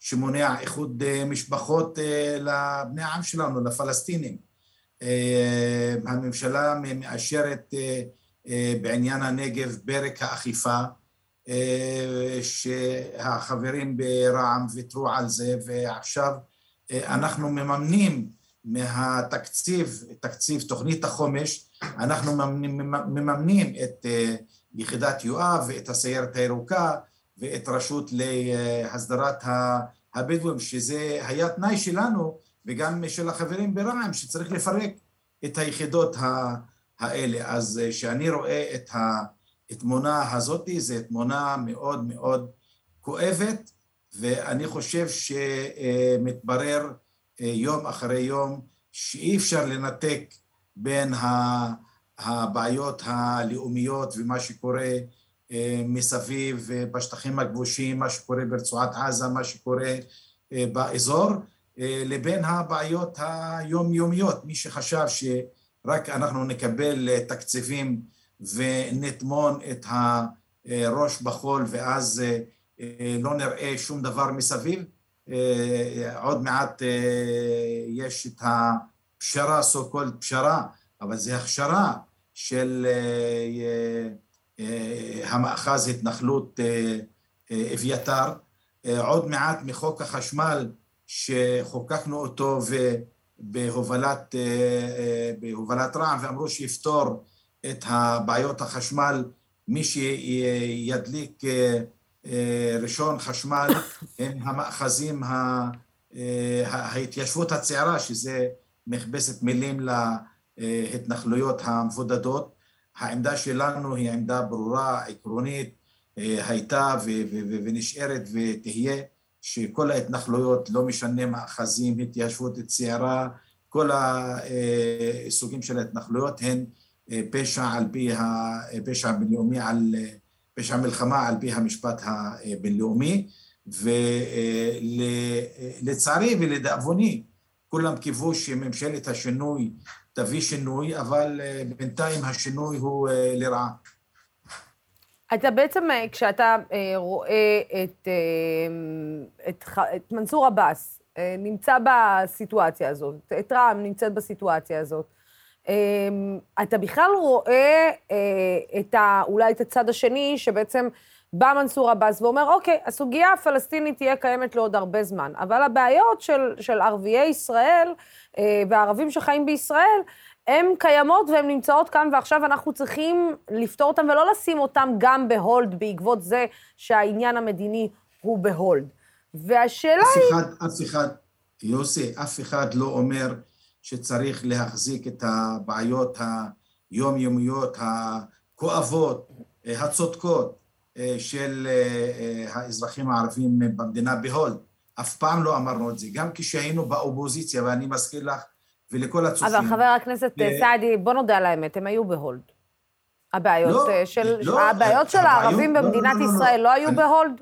שמונע איחוד משפחות לבני העם שלנו, לפלסטינים. הממשלה מאשרת בעניין הנגב פרק האכיפה, שהחברים ברע"מ ויתרו על זה ועכשיו אנחנו מממנים מהתקציב, תקציב תוכנית החומש, אנחנו מממנים את יחידת יואב ואת הסיירת הירוקה ואת רשות להסדרת הבדואים, שזה היה תנאי שלנו וגם של החברים ברע"מ, שצריך לפרק את היחידות האלה. אז כשאני רואה את התמונה הזאת, זו תמונה מאוד מאוד כואבת, ואני חושב שמתברר יום אחרי יום שאי אפשר לנתק בין הבעיות הלאומיות ומה שקורה מסביב בשטחים הכבושים, מה שקורה ברצועת עזה, מה שקורה באזור, לבין הבעיות היומיומיות. מי שחשב שרק אנחנו נקבל תקציבים ונטמון את הראש בחול ואז לא נראה שום דבר מסביב, עוד מעט יש את הפשרה, so called פשרה, אבל זה הכשרה של המאחז התנחלות אביתר, עוד מעט מחוק החשמל שחוקקנו אותו בהובלת, בהובלת רע"מ ואמרו שיפתור את הבעיות החשמל, מי שידליק ראשון חשמל הם המאחזים, ההתיישבות הצעירה, שזה מכבסת מילים להתנחלויות המבודדות. העמדה שלנו היא עמדה ברורה, עקרונית, הייתה ונשארת ותהיה, שכל ההתנחלויות, לא משנה מאחזים, התיישבות צעירה, כל הסוגים של ההתנחלויות הן פשע על פי, פשע בינלאומי על פשע מלחמה על פי המשפט הבינלאומי, ולצערי ולדאבוני, כולם קיוו שממשלת השינוי תביא שינוי, אבל בינתיים השינוי הוא לרעה. אתה בעצם, כשאתה רואה את, את, את מנסור עבאס נמצא בסיטואציה הזאת, את רע"מ נמצאת בסיטואציה הזאת, אתה בכלל רואה את ה, אולי את הצד השני, שבעצם בא מנסור עבאס ואומר, אוקיי, הסוגיה הפלסטינית תהיה קיימת לעוד הרבה זמן, אבל הבעיות של, של ערביי ישראל והערבים שחיים בישראל, הן קיימות והן נמצאות כאן, ועכשיו אנחנו צריכים לפתור אותן ולא לשים אותן גם ב hold בעקבות זה שהעניין המדיני הוא ב hold. והשאלה אף היא... אחד, אף אחד, לוסי, אף אחד לא אומר שצריך להחזיק את הבעיות היומיומיות, הכואבות, הצודקות של האזרחים הערבים במדינה ב hold. אף פעם לא אמרנו את זה, גם כשהיינו באופוזיציה, ואני מזכיר לך ולכל הצופים. אבל חבר הכנסת ו... סעדי, בוא נודה על האמת, הם היו ב hold. הבעיות לא, של, לא, הבעיות של הערבים לא, במדינת לא, לא, ישראל לא, לא, לא היו אני, ב hold?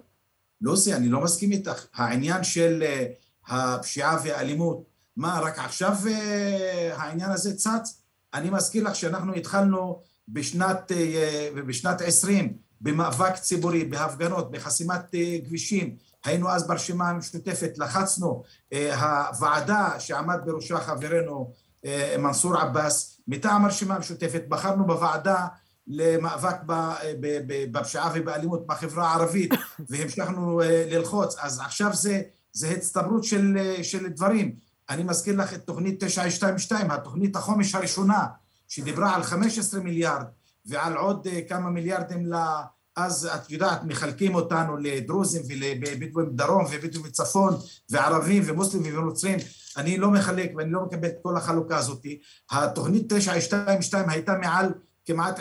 לוסי, אני לא מסכים איתך. העניין של הפשיעה והאלימות, מה, רק עכשיו העניין הזה צץ? אני מזכיר לך שאנחנו התחלנו בשנת, בשנת 20 במאבק ציבורי, בהפגנות, בחסימת כבישים, היינו אז ברשימה המשותפת, לחצנו, הוועדה שעמד בראשה חברנו מנסור עבאס, מטעם הרשימה המשותפת, בחרנו בוועדה למאבק בפשיעה ובאלימות בחברה הערבית והמשכנו ללחוץ, אז עכשיו זה, זה הצטברות של, של דברים. אני מזכיר לך את תוכנית 922, התוכנית החומש הראשונה, שדיברה על 15 מיליארד ועל עוד כמה מיליארדים אז את יודעת, מחלקים אותנו לדרוזים ולבדואים בדרום ובדואים בצפון וערבים ומוסלמים ונוצרים. אני לא מחלק ואני לא מקבל את כל החלוקה הזאת. התוכנית 922 הייתה מעל כמעט 24-25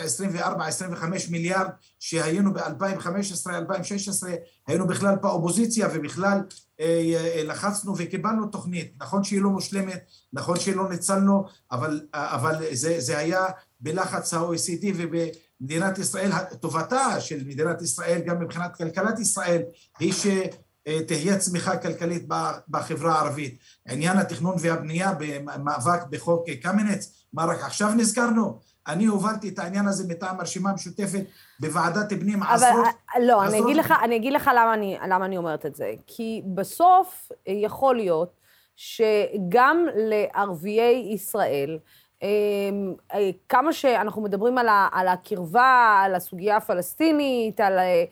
מיליארד שהיינו ב-2015-2016, היינו בכלל באופוזיציה ובכלל אה, לחצנו וקיבלנו תוכנית. נכון שהיא לא מושלמת, נכון שלא ניצלנו, אבל, אבל זה, זה היה בלחץ ה-OECD וב... מדינת ישראל, טובתה של מדינת ישראל גם מבחינת כלכלת ישראל היא שתהיה צמיחה כלכלית בחברה הערבית. עניין התכנון והבנייה במאבק בחוק קמיניץ, מה רק עכשיו נזכרנו? אני הובלתי את העניין הזה מטעם הרשימה המשותפת בוועדת פנים עשרות... אבל לא, עשרות... אני אגיד לך, אני אגיד לך למה, אני, למה אני אומרת את זה. כי בסוף יכול להיות שגם לערביי ישראל, אה, כמה שאנחנו מדברים על, ה, על הקרבה, על הסוגיה הפלסטינית, על... אה,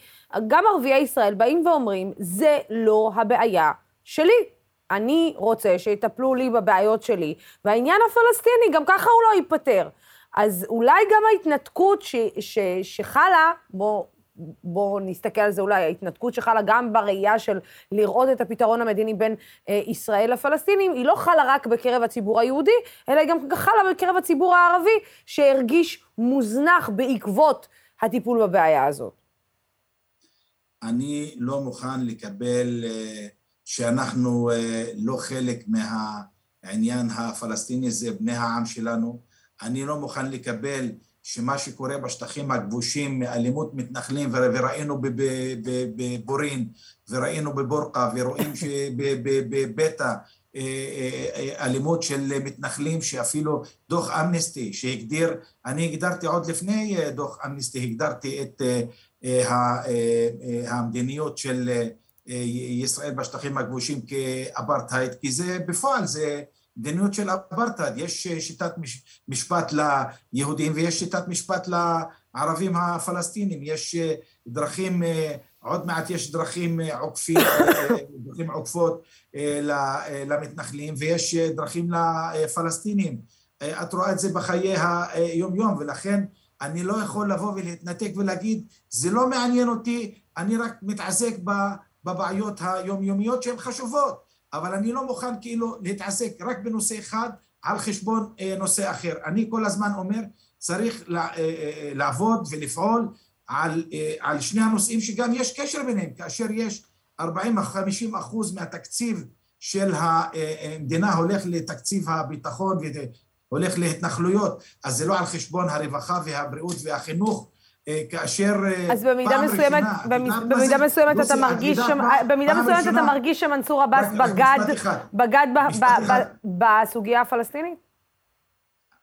גם ערביי ישראל באים ואומרים, זה לא הבעיה שלי. אני רוצה שיטפלו לי בבעיות שלי, והעניין הפלסטיני, גם ככה הוא לא ייפתר. אז אולי גם ההתנתקות ש, ש, שחלה, בוא, בואו נסתכל על זה אולי, ההתנתקות שחלה גם בראייה של לראות את הפתרון המדיני בין אה, ישראל לפלסטינים, היא לא חלה רק בקרב הציבור היהודי, אלא היא גם חלה בקרב הציבור הערבי, שהרגיש מוזנח בעקבות הטיפול בבעיה הזאת. אני לא מוכן לקבל אה, שאנחנו אה, לא חלק מהעניין הפלסטיני, זה בני העם שלנו. אני לא מוכן לקבל שמה שקורה בשטחים הכבושים מאלימות מתנחלים וראינו בבורין וראינו בבורקה ורואים בביתא אה, אה, אה, אלימות של מתנחלים שאפילו דוח אמנסטי שהגדיר, אני הגדרתי עוד לפני דוח אמנסטי, הגדרתי את המדיניות של ישראל בשטחים הכבושים כאפרטהייד, כי זה בפועל זה מדיניות של אפרטהייד, יש שיטת משפט ליהודים ויש שיטת משפט לערבים הפלסטינים, יש דרכים, עוד מעט יש דרכים עוקפים, דרכים עוקפות למתנחלים ויש דרכים לפלסטינים, את רואה את זה בחיי היום יום ולכן אני לא יכול לבוא ולהתנתק ולהגיד זה לא מעניין אותי, אני רק מתעסק בבעיות היומיומיות שהן חשובות אבל אני לא מוכן כאילו להתעסק רק בנושא אחד על חשבון אה, נושא אחר. אני כל הזמן אומר, צריך אה, אה, לעבוד ולפעול על, על שני הנושאים שגם יש קשר ביניהם, כאשר יש 40-50 אחוז מהתקציב של המדינה הולך לתקציב הביטחון והולך להתנחלויות, אז זה לא על חשבון הרווחה והבריאות והחינוך כאשר אה, אז במידה מסוימת, במידה מסוימת אתה מרגיש, במידה מסוימת אתה מרגיש שמנסור עבאס בגד, בגד בסוגיה הפלסטינית?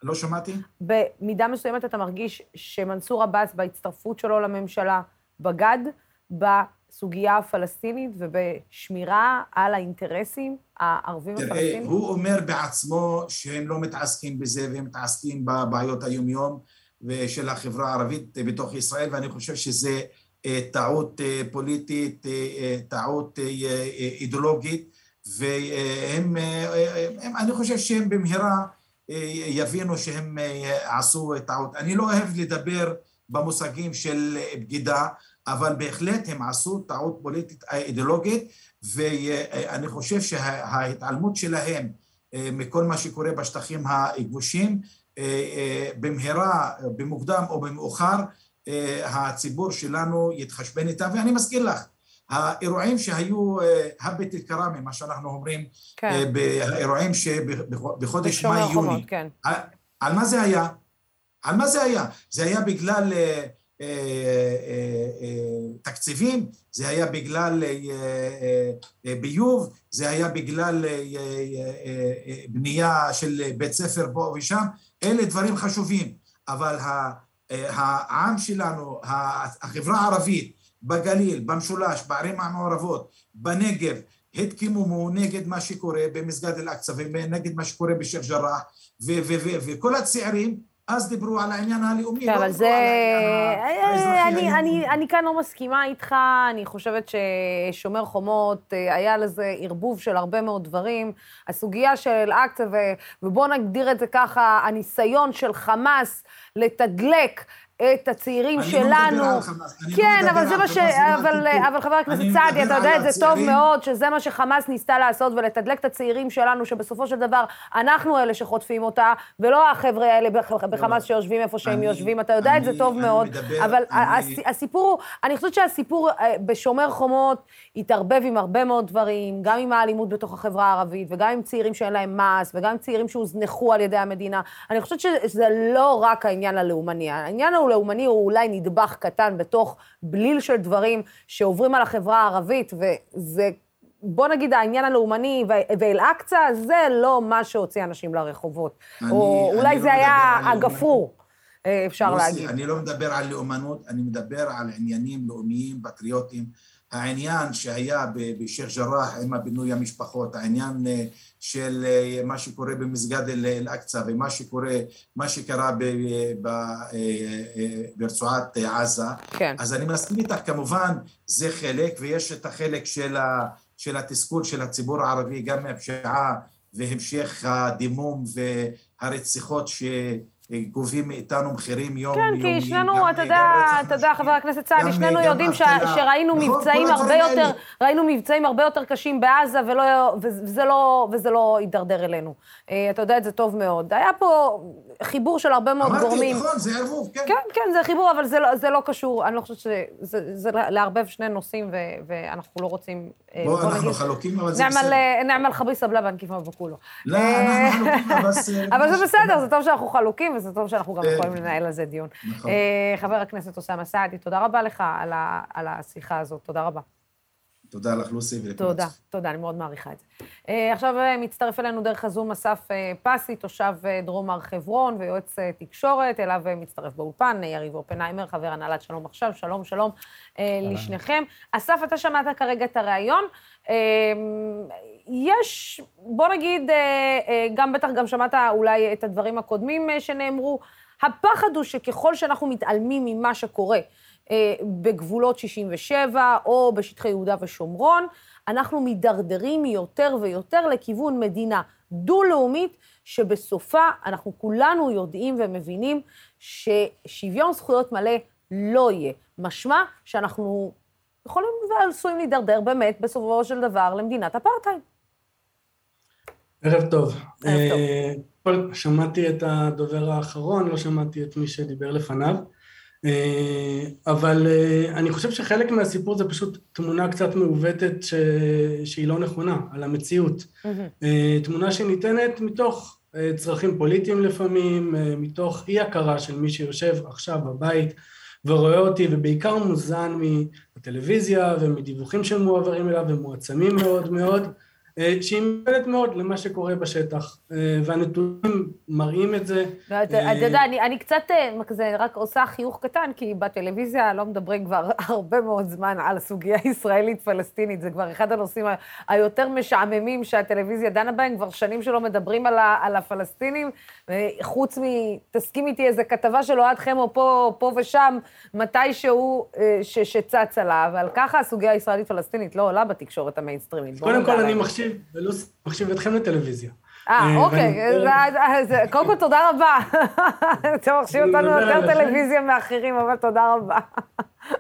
לא שמעתי. במידה מסוימת אתה מרגיש שמנסור עבאס בהצטרפות שלו לממשלה בגד בסוגיה הפלסטינית ובשמירה על האינטרסים הערבים הפלסטיניים? תראה, הוא אומר בעצמו שהם לא מתעסקים בזה והם מתעסקים בבעיות היום-יום. ושל החברה הערבית בתוך ישראל, ואני חושב שזה אה, טעות אה, פוליטית, אה, טעות אידיאולוגית, והם, הם, אני חושב שהם במהרה יבינו שהם עשו טעות. אני לא אוהב לדבר במושגים של בגידה, אבל בהחלט הם עשו טעות פוליטית אידיאולוגית, ואני חושב שההתעלמות שלהם מכל מה שקורה בשטחים הכבושים במהרה, במוקדם או במאוחר, אה, הציבור שלנו יתחשבן איתם. ואני מזכיר לך, האירועים שהיו הבט אל-כראמה, מה שאנחנו אומרים, כן. באירועים שבחודש מאי-יוני, כן. על, על מה זה היה? על מה זה היה? זה היה בגלל אה, תקציבים, זה היה בגלל ביוב, זה היה בגלל בנייה של בית ספר פה ושם, אלה דברים חשובים, אבל העם שלנו, החברה הערבית בגליל, במשולש, בערים המעורבות, בנגב, התקימו נגד מה שקורה במסגד אל-אקצא ונגד מה שקורה בשייח' ג'ראח וכל הצעירים אז דיברו על העניין הלאומי, כן, לא אבל זה... אני כאן לא מסכימה איתך, אני חושבת ששומר חומות, אה, היה לזה ערבוב של הרבה מאוד דברים. הסוגיה של אל-אקצא, ובואו נגדיר את זה ככה, הניסיון של חמאס לתדלק את הצעירים שלנו. לא על חמאס. כן, לא אבל זה מה ש... אבל, אבל חבר הכנסת סעדי, אתה יודע את זה טוב מאוד, שזה מה שחמאס ניסתה לעשות, ולתדלק את הצעירים שלנו, שבסופו של דבר אנחנו אלה שחוטפים אותה, ולא החבר'ה האלה בחמאס שיושבים איפה שהם יושבים, אתה יודע את זה טוב מאוד. אבל הסיפור, אני חושבת שהסיפור אה, בשומר חומות התערבב עם הרבה מאוד דברים, גם עם האלימות בתוך החברה הערבית, וגם עם צעירים שאין להם מס, וגם עם צעירים שהוזנחו על ידי המדינה. אני חושבת שזה לא רק העניין הלאומני, העניין לאומני הוא אולי נדבך קטן בתוך בליל של דברים שעוברים על החברה הערבית, וזה, בוא נגיד, העניין הלאומני ואל-אקצא, זה לא מה שהוציא אנשים לרחובות. אני, או אולי זה היה הגפרור. אה, אפשר להגיד. אני לא מדבר על לאומנות, אני מדבר על עניינים לאומיים, פטריוטיים. העניין שהיה בשייח' ג'ראח עם הבינוי המשפחות, העניין אה, של אה, מה שקורה במסגד אל-אקצא ומה שקורה, מה שקרה ברצועת עזה, כן. אז אני מסכים איתך, כמובן זה חלק, ויש את החלק של, ה, של התסכול של הציבור הערבי גם מהפשיעה והמשך הדימום והרציחות ש... גובים מאיתנו מחירים יומיומיים. כן, כי שנינו, אתה יודע, אתה יודע, חבר הכנסת סעדי, שנינו יודעים שראינו נכון, מבצעים הרבה יותר, ראינו מבצעים הרבה יותר קשים בעזה, וזה לא, וזה לא הידרדר אלינו. אה, אתה יודע את זה טוב מאוד. היה פה חיבור של הרבה מאוד גורמים. אמרתי, נכון, זה ערבוב, כן. כן, כן, זה חיבור, אבל זה לא, לא קשור, אני לא חושבת שזה זה לערבב שני נושאים, ואנחנו לא רוצים... אה, בוא, אנחנו חלוקים, אבל זה בסדר. נעמל חביס הבלבן כיפה וכולו. לא, אנחנו חלוקים, אבל זה בסדר, זה טוב שאנחנו חלוקים, וזה טוב שאנחנו גם יכולים לנהל על זה דיון. נכון. אה, חבר הכנסת אוסאמה סעדי, תודה רבה לך על השיחה הזאת, תודה רבה. תודה לך, לוסי, ולכולם. תודה, תודה, אני מאוד מעריכה את זה. אה, עכשיו אה, מצטרף אלינו דרך הזום אסף פסי, תושב דרום הר חברון ויועץ תקשורת, אליו מצטרף באולפן יריב אופנהיימר, חבר הנהלת שלום עכשיו, שלום, שלום לשניכם. אסף, אתה שמעת כרגע את הריאיון. יש, בוא נגיד, אה, אה, גם בטח גם שמעת אולי את הדברים הקודמים אה, שנאמרו, הפחד הוא שככל שאנחנו מתעלמים ממה שקורה בגבולות 67 או בשטחי יהודה ושומרון, אנחנו מידרדרים יותר ויותר לכיוון מדינה דו-לאומית, שבסופה אנחנו כולנו יודעים ומבינים ששוויון זכויות מלא לא יהיה. משמע שאנחנו יכולים ועשויים להידרדר באמת בסופו של דבר למדינת אפרטהייד. ערב טוב. ערב טוב. Uh, שמעתי את הדובר האחרון, לא שמעתי את מי שדיבר לפניו, אבל uh, אני חושב שחלק מהסיפור זה פשוט תמונה קצת מעוותת ש... שהיא לא נכונה, על המציאות. Mm-hmm. Uh, תמונה שניתנת מתוך צרכים פוליטיים לפעמים, מתוך אי הכרה של מי שיושב עכשיו בבית ורואה אותי, ובעיקר מוזן מהטלוויזיה ומדיווחים שמועברים אליו ומועצמים מאוד מאוד. אה, שהיא מיוחדת מאוד למה שקורה בשטח, אה, והנתונים מראים את זה. אתה אה, יודע, אני קצת כזה רק עושה חיוך קטן, כי בטלוויזיה לא מדברים כבר הרבה מאוד זמן על הסוגיה הישראלית-פלסטינית, זה כבר אחד הנושאים היותר משעממים שהטלוויזיה דנה בהם, כבר שנים שלא מדברים על הפלסטינים, חוץ מ... תסכים איתי איזה כתבה של אוהד חמו פה, פה ושם, מתישהו שצץ עליו, אבל ככה הסוגיה הישראלית-פלסטינית לא עולה בתקשורת המיינסטרימית. קודם כל אני מחשיב מקשיב, ולא מחשיב אתכם לטלוויזיה. אה, אה אוקיי, קודם כל תודה רבה. אתם מחשיב אותנו יותר טלוויזיה מאחרים, אבל תודה רבה.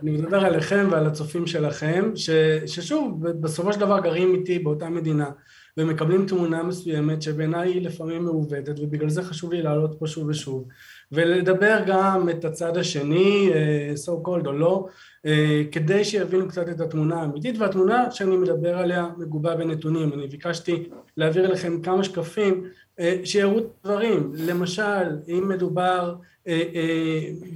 אני מדבר עליכם ועל הצופים שלכם, ששוב, בסופו של דבר גרים איתי באותה מדינה, ומקבלים תמונה מסוימת שבעיניי היא לפעמים מעוותת, ובגלל זה חשוב לי לעלות פה שוב ושוב. ולדבר גם את הצד השני, אה, so called או לא, אה, כדי שיבינו קצת את התמונה האמיתית, והתמונה שאני מדבר עליה מגובה בנתונים. אני ביקשתי להעביר לכם כמה שקפים שיראו דברים. למשל, אם מדובר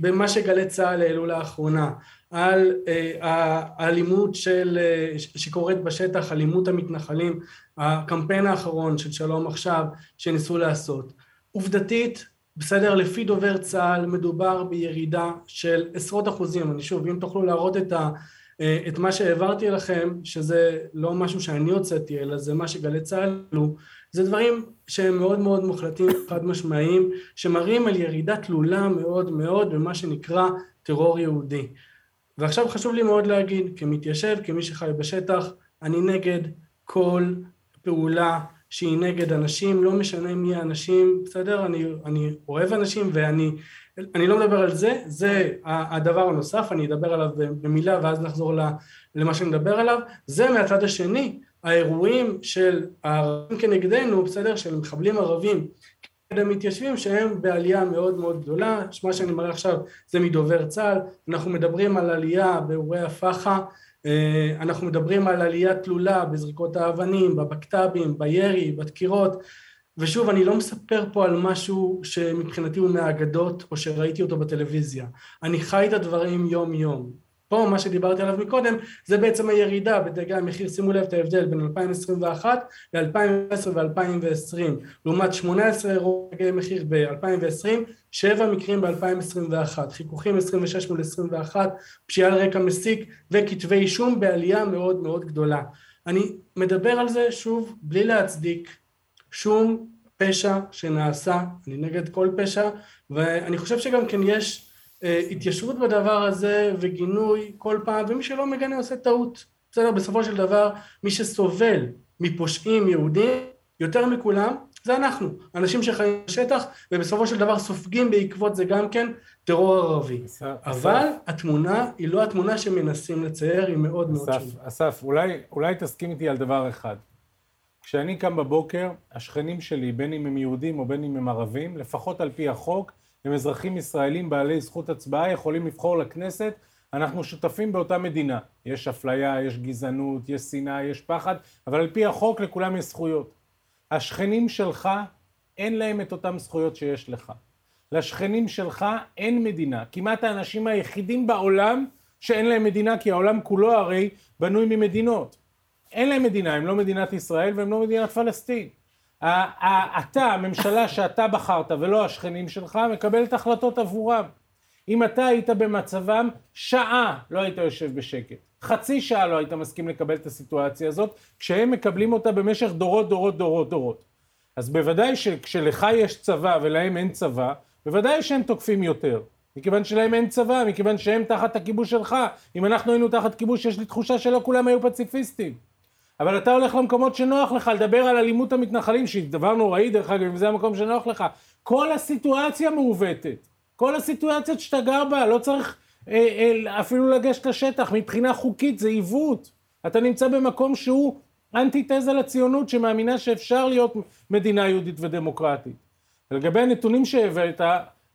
במה שגלי צה"ל העלו לאחרונה, על האלימות של, שקורית בשטח, אלימות המתנחלים, הקמפיין האחרון של שלום עכשיו שניסו לעשות. עובדתית, בסדר, לפי דובר צה"ל מדובר בירידה של עשרות אחוזים, אני שוב, אם תוכלו להראות את, ה, את מה שהעברתי לכם, שזה לא משהו שאני הוצאתי, אלא זה מה שגלי צה"ל עלו, זה דברים שהם מאוד מאוד מוחלטים, חד משמעיים, שמראים על ירידה תלולה מאוד מאוד במה שנקרא טרור יהודי. ועכשיו חשוב לי מאוד להגיד, כמתיישב, כמי שחי בשטח, אני נגד כל פעולה שהיא נגד אנשים, לא משנה מי האנשים, בסדר? אני, אני אוהב אנשים ואני אני לא מדבר על זה, זה הדבר הנוסף, אני אדבר עליו במילה ואז נחזור למה שאני מדבר עליו, זה מהצד השני, האירועים של הערבים כנגדנו, בסדר? של מחבלים ערבים המתיישבים שהם בעלייה מאוד מאוד גדולה, מה שאני מראה עכשיו זה מדובר צה"ל, אנחנו מדברים על עלייה באירועי הפח"ע, אנחנו מדברים על עלייה תלולה בזריקות האבנים, בבקת"בים, בירי, בדקירות, ושוב אני לא מספר פה על משהו שמבחינתי הוא מהאגדות או שראיתי אותו בטלוויזיה, אני חי את הדברים יום יום, פה מה שדיברתי עליו מקודם זה בעצם הירידה בדגי המחיר, שימו לב את ההבדל בין 2021 ל-2010 ו-2020 לעומת 18 אירועי דגי מחיר ב-2020, 7 מקרים ב-2021, חיכוכים 26 מול 21, פשיעה על רקע מסיק וכתבי אישום בעלייה מאוד מאוד גדולה. אני מדבר על זה שוב בלי להצדיק שום פשע שנעשה, אני נגד כל פשע ואני חושב שגם כן יש התיישבות בדבר הזה וגינוי כל פעם, ומי שלא מגנה עושה טעות. בסדר, בסופו של דבר, מי שסובל מפושעים יהודים, יותר מכולם, זה אנחנו, אנשים שחיים בשטח, ובסופו של דבר סופגים בעקבות זה גם כן טרור ערבי. אסף, אבל אסף. התמונה היא לא התמונה שמנסים לצייר, היא מאוד אסף, מאוד שונה. אסף, אולי, אולי תסכים איתי על דבר אחד. כשאני קם בבוקר, השכנים שלי, בין אם הם יהודים או בין אם הם ערבים, לפחות על פי החוק, הם אזרחים ישראלים בעלי זכות הצבעה, יכולים לבחור לכנסת, אנחנו שותפים באותה מדינה. יש אפליה, יש גזענות, יש שנאה, יש פחד, אבל על פי החוק לכולם יש זכויות. השכנים שלך, אין להם את אותן זכויות שיש לך. לשכנים שלך אין מדינה. כמעט האנשים היחידים בעולם שאין להם מדינה, כי העולם כולו הרי בנוי ממדינות. אין להם מדינה, הם לא מדינת ישראל והם לא מדינת פלסטין. אתה, הממשלה שאתה בחרת ולא השכנים שלך, מקבלת החלטות עבורם. אם אתה היית במצבם, שעה לא היית יושב בשקט. חצי שעה לא היית מסכים לקבל את הסיטואציה הזאת, כשהם מקבלים אותה במשך דורות, דורות, דורות, דורות. אז בוודאי שכשלך יש צבא ולהם אין צבא, בוודאי שהם תוקפים יותר. מכיוון שלהם אין צבא, מכיוון שהם תחת הכיבוש שלך. אם אנחנו היינו תחת כיבוש, יש לי תחושה שלא כולם היו פציפיסטים. אבל אתה הולך למקומות שנוח לך, לדבר על אלימות המתנחלים, שהיא דבר נוראי דרך אגב, אם זה המקום שנוח לך. כל הסיטואציה מעוותת. כל הסיטואציות שאתה גר בה, לא צריך אה, אה, אפילו לגשת לשטח, מבחינה חוקית זה עיוות. אתה נמצא במקום שהוא אנטיתזה לציונות, שמאמינה שאפשר להיות מדינה יהודית ודמוקרטית. לגבי הנתונים שהבאת,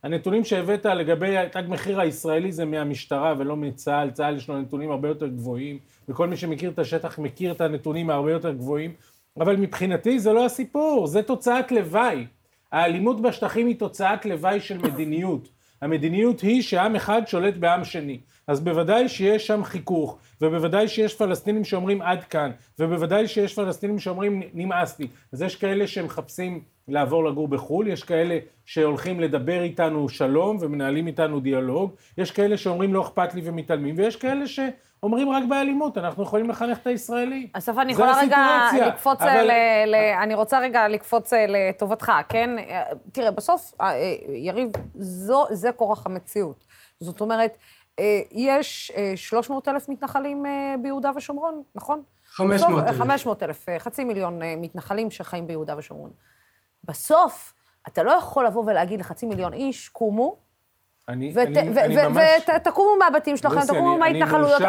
הנתונים שהבאת לגבי תג מחיר הישראלי זה מהמשטרה ולא מצה"ל, צה"ל יש לו נתונים הרבה יותר גבוהים, וכל מי שמכיר את השטח מכיר את הנתונים הרבה יותר גבוהים, אבל מבחינתי זה לא הסיפור, זה תוצאת לוואי. האלימות בשטחים היא תוצאת לוואי של מדיניות. המדיניות היא שעם אחד שולט בעם שני. אז בוודאי שיש שם חיכוך, ובוודאי שיש פלסטינים שאומרים עד כאן, ובוודאי שיש פלסטינים שאומרים נמאס לי. אז יש כאלה שמחפשים לעבור לגור בחו"ל, יש כאלה שהולכים לדבר איתנו שלום ומנהלים איתנו דיאלוג, יש כאלה שאומרים לא אכפת לי ומתעלמים, ויש כאלה שאומרים רק באלימות, אנחנו יכולים לחנך את הישראלי. אסף, אני יכולה רגע לקפוץ, אבל... ל, ל, אני רוצה רגע לקפוץ אה, לטובתך, כן? תראה, בסוף, אה, אה, יריב, זו, זה כורח המציאות. זאת אומרת, יש 300 אלף מתנחלים ביהודה ושומרון, נכון? 500 אלף. 500 אלף, חצי מיליון מתנחלים שחיים ביהודה ושומרון. בסוף, אתה לא יכול לבוא ולהגיד לחצי מיליון איש, קומו, אני, ות, אני, ו- אני ו- ממש... ותקומו מהבתים שלכם, תקומו מההתנחלויות.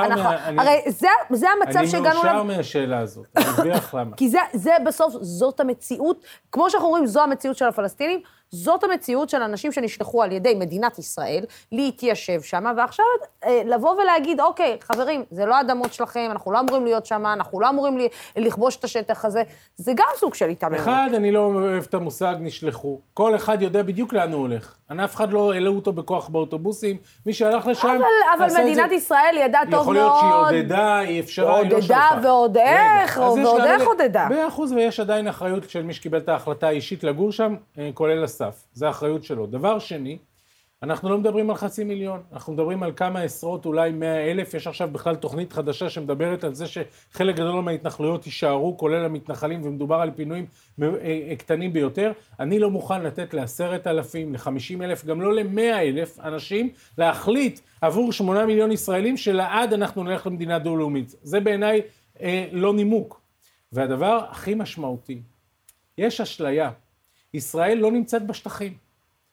הרי זה, זה המצב שהגענו... אני מאושר מהשאלה הזאת, אני אסביר לך למה. כי זה, זה בסוף, זאת המציאות, כמו שאנחנו אומרים, זו המציאות של הפלסטינים, זאת המציאות של אנשים שנשלחו על ידי מדינת ישראל להתיישב שם, ועכשיו אה, לבוא ולהגיד, אוקיי, חברים, זה לא אדמות שלכם, אנחנו לא אמורים להיות שם, אנחנו לא אמורים לכבוש את השטח הזה, זה גם סוג של התעמרות. אחד, אני לא אוהב את המושג נשלחו. כל אחד יודע בדיוק לאן הוא הולך. אני אף אחד לא העלו אותו בכוח באוטובוסים, מי שהלך לשם, אבל, אבל מדינת ישראל ידעה טוב מאוד. יכול להיות שהיא עודדה, היא אפשרה, היא לא שלחה. עודדה ועוד איך, ועוד איך עודדה. מאה אחוז, ויש עדיין אחריות של מי שקיבל את ההחלטה האישית לגור שם, אה, כולל אסף. זה אחריות שלו. דבר שני, אנחנו לא מדברים על חצי מיליון, אנחנו מדברים על כמה עשרות, אולי מאה אלף, יש עכשיו בכלל תוכנית חדשה שמדברת על זה שחלק גדול מההתנחלויות יישארו, כולל המתנחלים, ומדובר על פינויים אה, אה, קטנים ביותר. אני לא מוכן לתת לעשרת אלפים, לחמישים אלף, גם לא למאה אלף אנשים, להחליט עבור שמונה מיליון ישראלים שלעד אנחנו נלך למדינה דו-לאומית. זה בעיניי אה, לא נימוק. והדבר הכי משמעותי, יש אשליה. ישראל לא נמצאת בשטחים.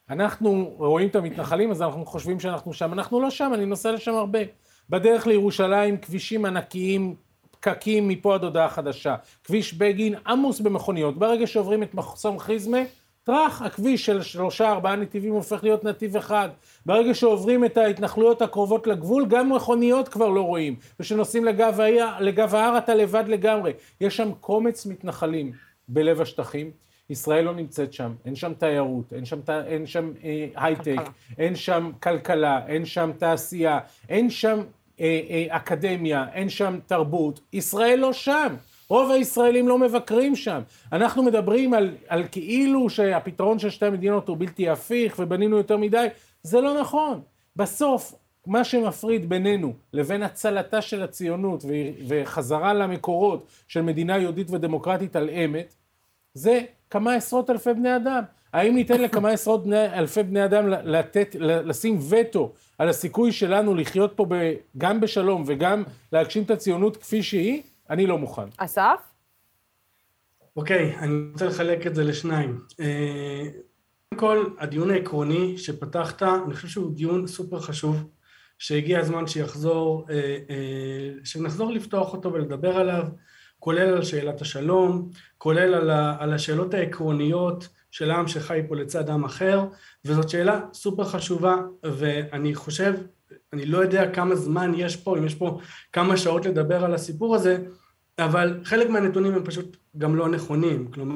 אנחנו רואים את המתנחלים, אז אנחנו חושבים שאנחנו שם. אנחנו לא שם, אני נוסע לשם הרבה. בדרך לירושלים, כבישים ענקיים, פקקים מפה עד הודעה חדשה. כביש בגין עמוס במכוניות. ברגע שעוברים את מחסום חיזמה, טראח, הכביש של שלושה ארבעה נתיבים הופך להיות נתיב אחד. ברגע שעוברים את ההתנחלויות הקרובות לגבול, גם מכוניות כבר לא רואים. וכשנוסעים לגב ההר אתה לבד לגמרי. יש שם קומץ מתנחלים בלב השטחים. ישראל לא נמצאת שם, אין שם תיירות, אין שם, אין שם אה, הייטק, אין שם כלכלה, אין שם תעשייה, אין שם אה, אה, אקדמיה, אין שם תרבות, ישראל לא שם. רוב הישראלים לא מבקרים שם. אנחנו מדברים על, על כאילו שהפתרון של שתי המדינות הוא בלתי הפיך ובנינו יותר מדי, זה לא נכון. בסוף, מה שמפריד בינינו לבין הצלתה של הציונות וחזרה למקורות של מדינה יהודית ודמוקרטית על אמת, זה כמה עשרות אלפי בני אדם. האם ניתן לכמה עשרות בני, אלפי בני אדם לתת, לשים וטו על הסיכוי שלנו לחיות פה ב, גם בשלום וגם להגשים את הציונות כפי שהיא? אני לא מוכן. אסף? אוקיי, okay, אני רוצה לחלק את זה לשניים. אה, קודם כל, הדיון העקרוני שפתחת, אני חושב שהוא דיון סופר חשוב, שהגיע הזמן שיחזור, אה, אה, שנחזור לפתוח אותו ולדבר עליו. כולל על שאלת השלום, כולל על, ה, על השאלות העקרוניות של עם שחי פה לצד עם אחר, וזאת שאלה סופר חשובה, ואני חושב, אני לא יודע כמה זמן יש פה, אם יש פה כמה שעות לדבר על הסיפור הזה, אבל חלק מהנתונים הם פשוט גם לא נכונים, כלומר,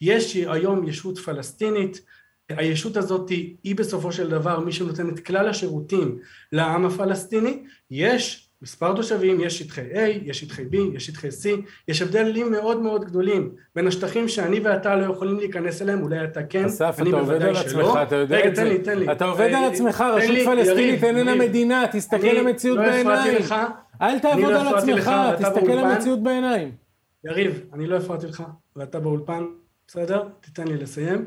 יש היום ישות פלסטינית, הישות הזאת היא בסופו של דבר מי שנותן את כלל השירותים לעם הפלסטיני, יש מספר תושבים, יש שטחי A, יש שטחי B, יש שטחי C, יש הבדלים מאוד מאוד גדולים בין השטחים שאני ואתה לא יכולים להיכנס אליהם, אולי אתה כן, אסף, אני בוודאי שלא. עצמך, אתה יודע רגע, את זה. רגע, תן לי, תן לי. אתה עובד על עצמך, רשות פלסטינית איננה מדינה, תסתכל למציאות לא בעיניים. אל תעבוד לא על עצמך, תסתכל למציאות בעיניים. יריב, אני לא הפרעתי לך, ואתה באולפן, בסדר? תיתן לי לסיים.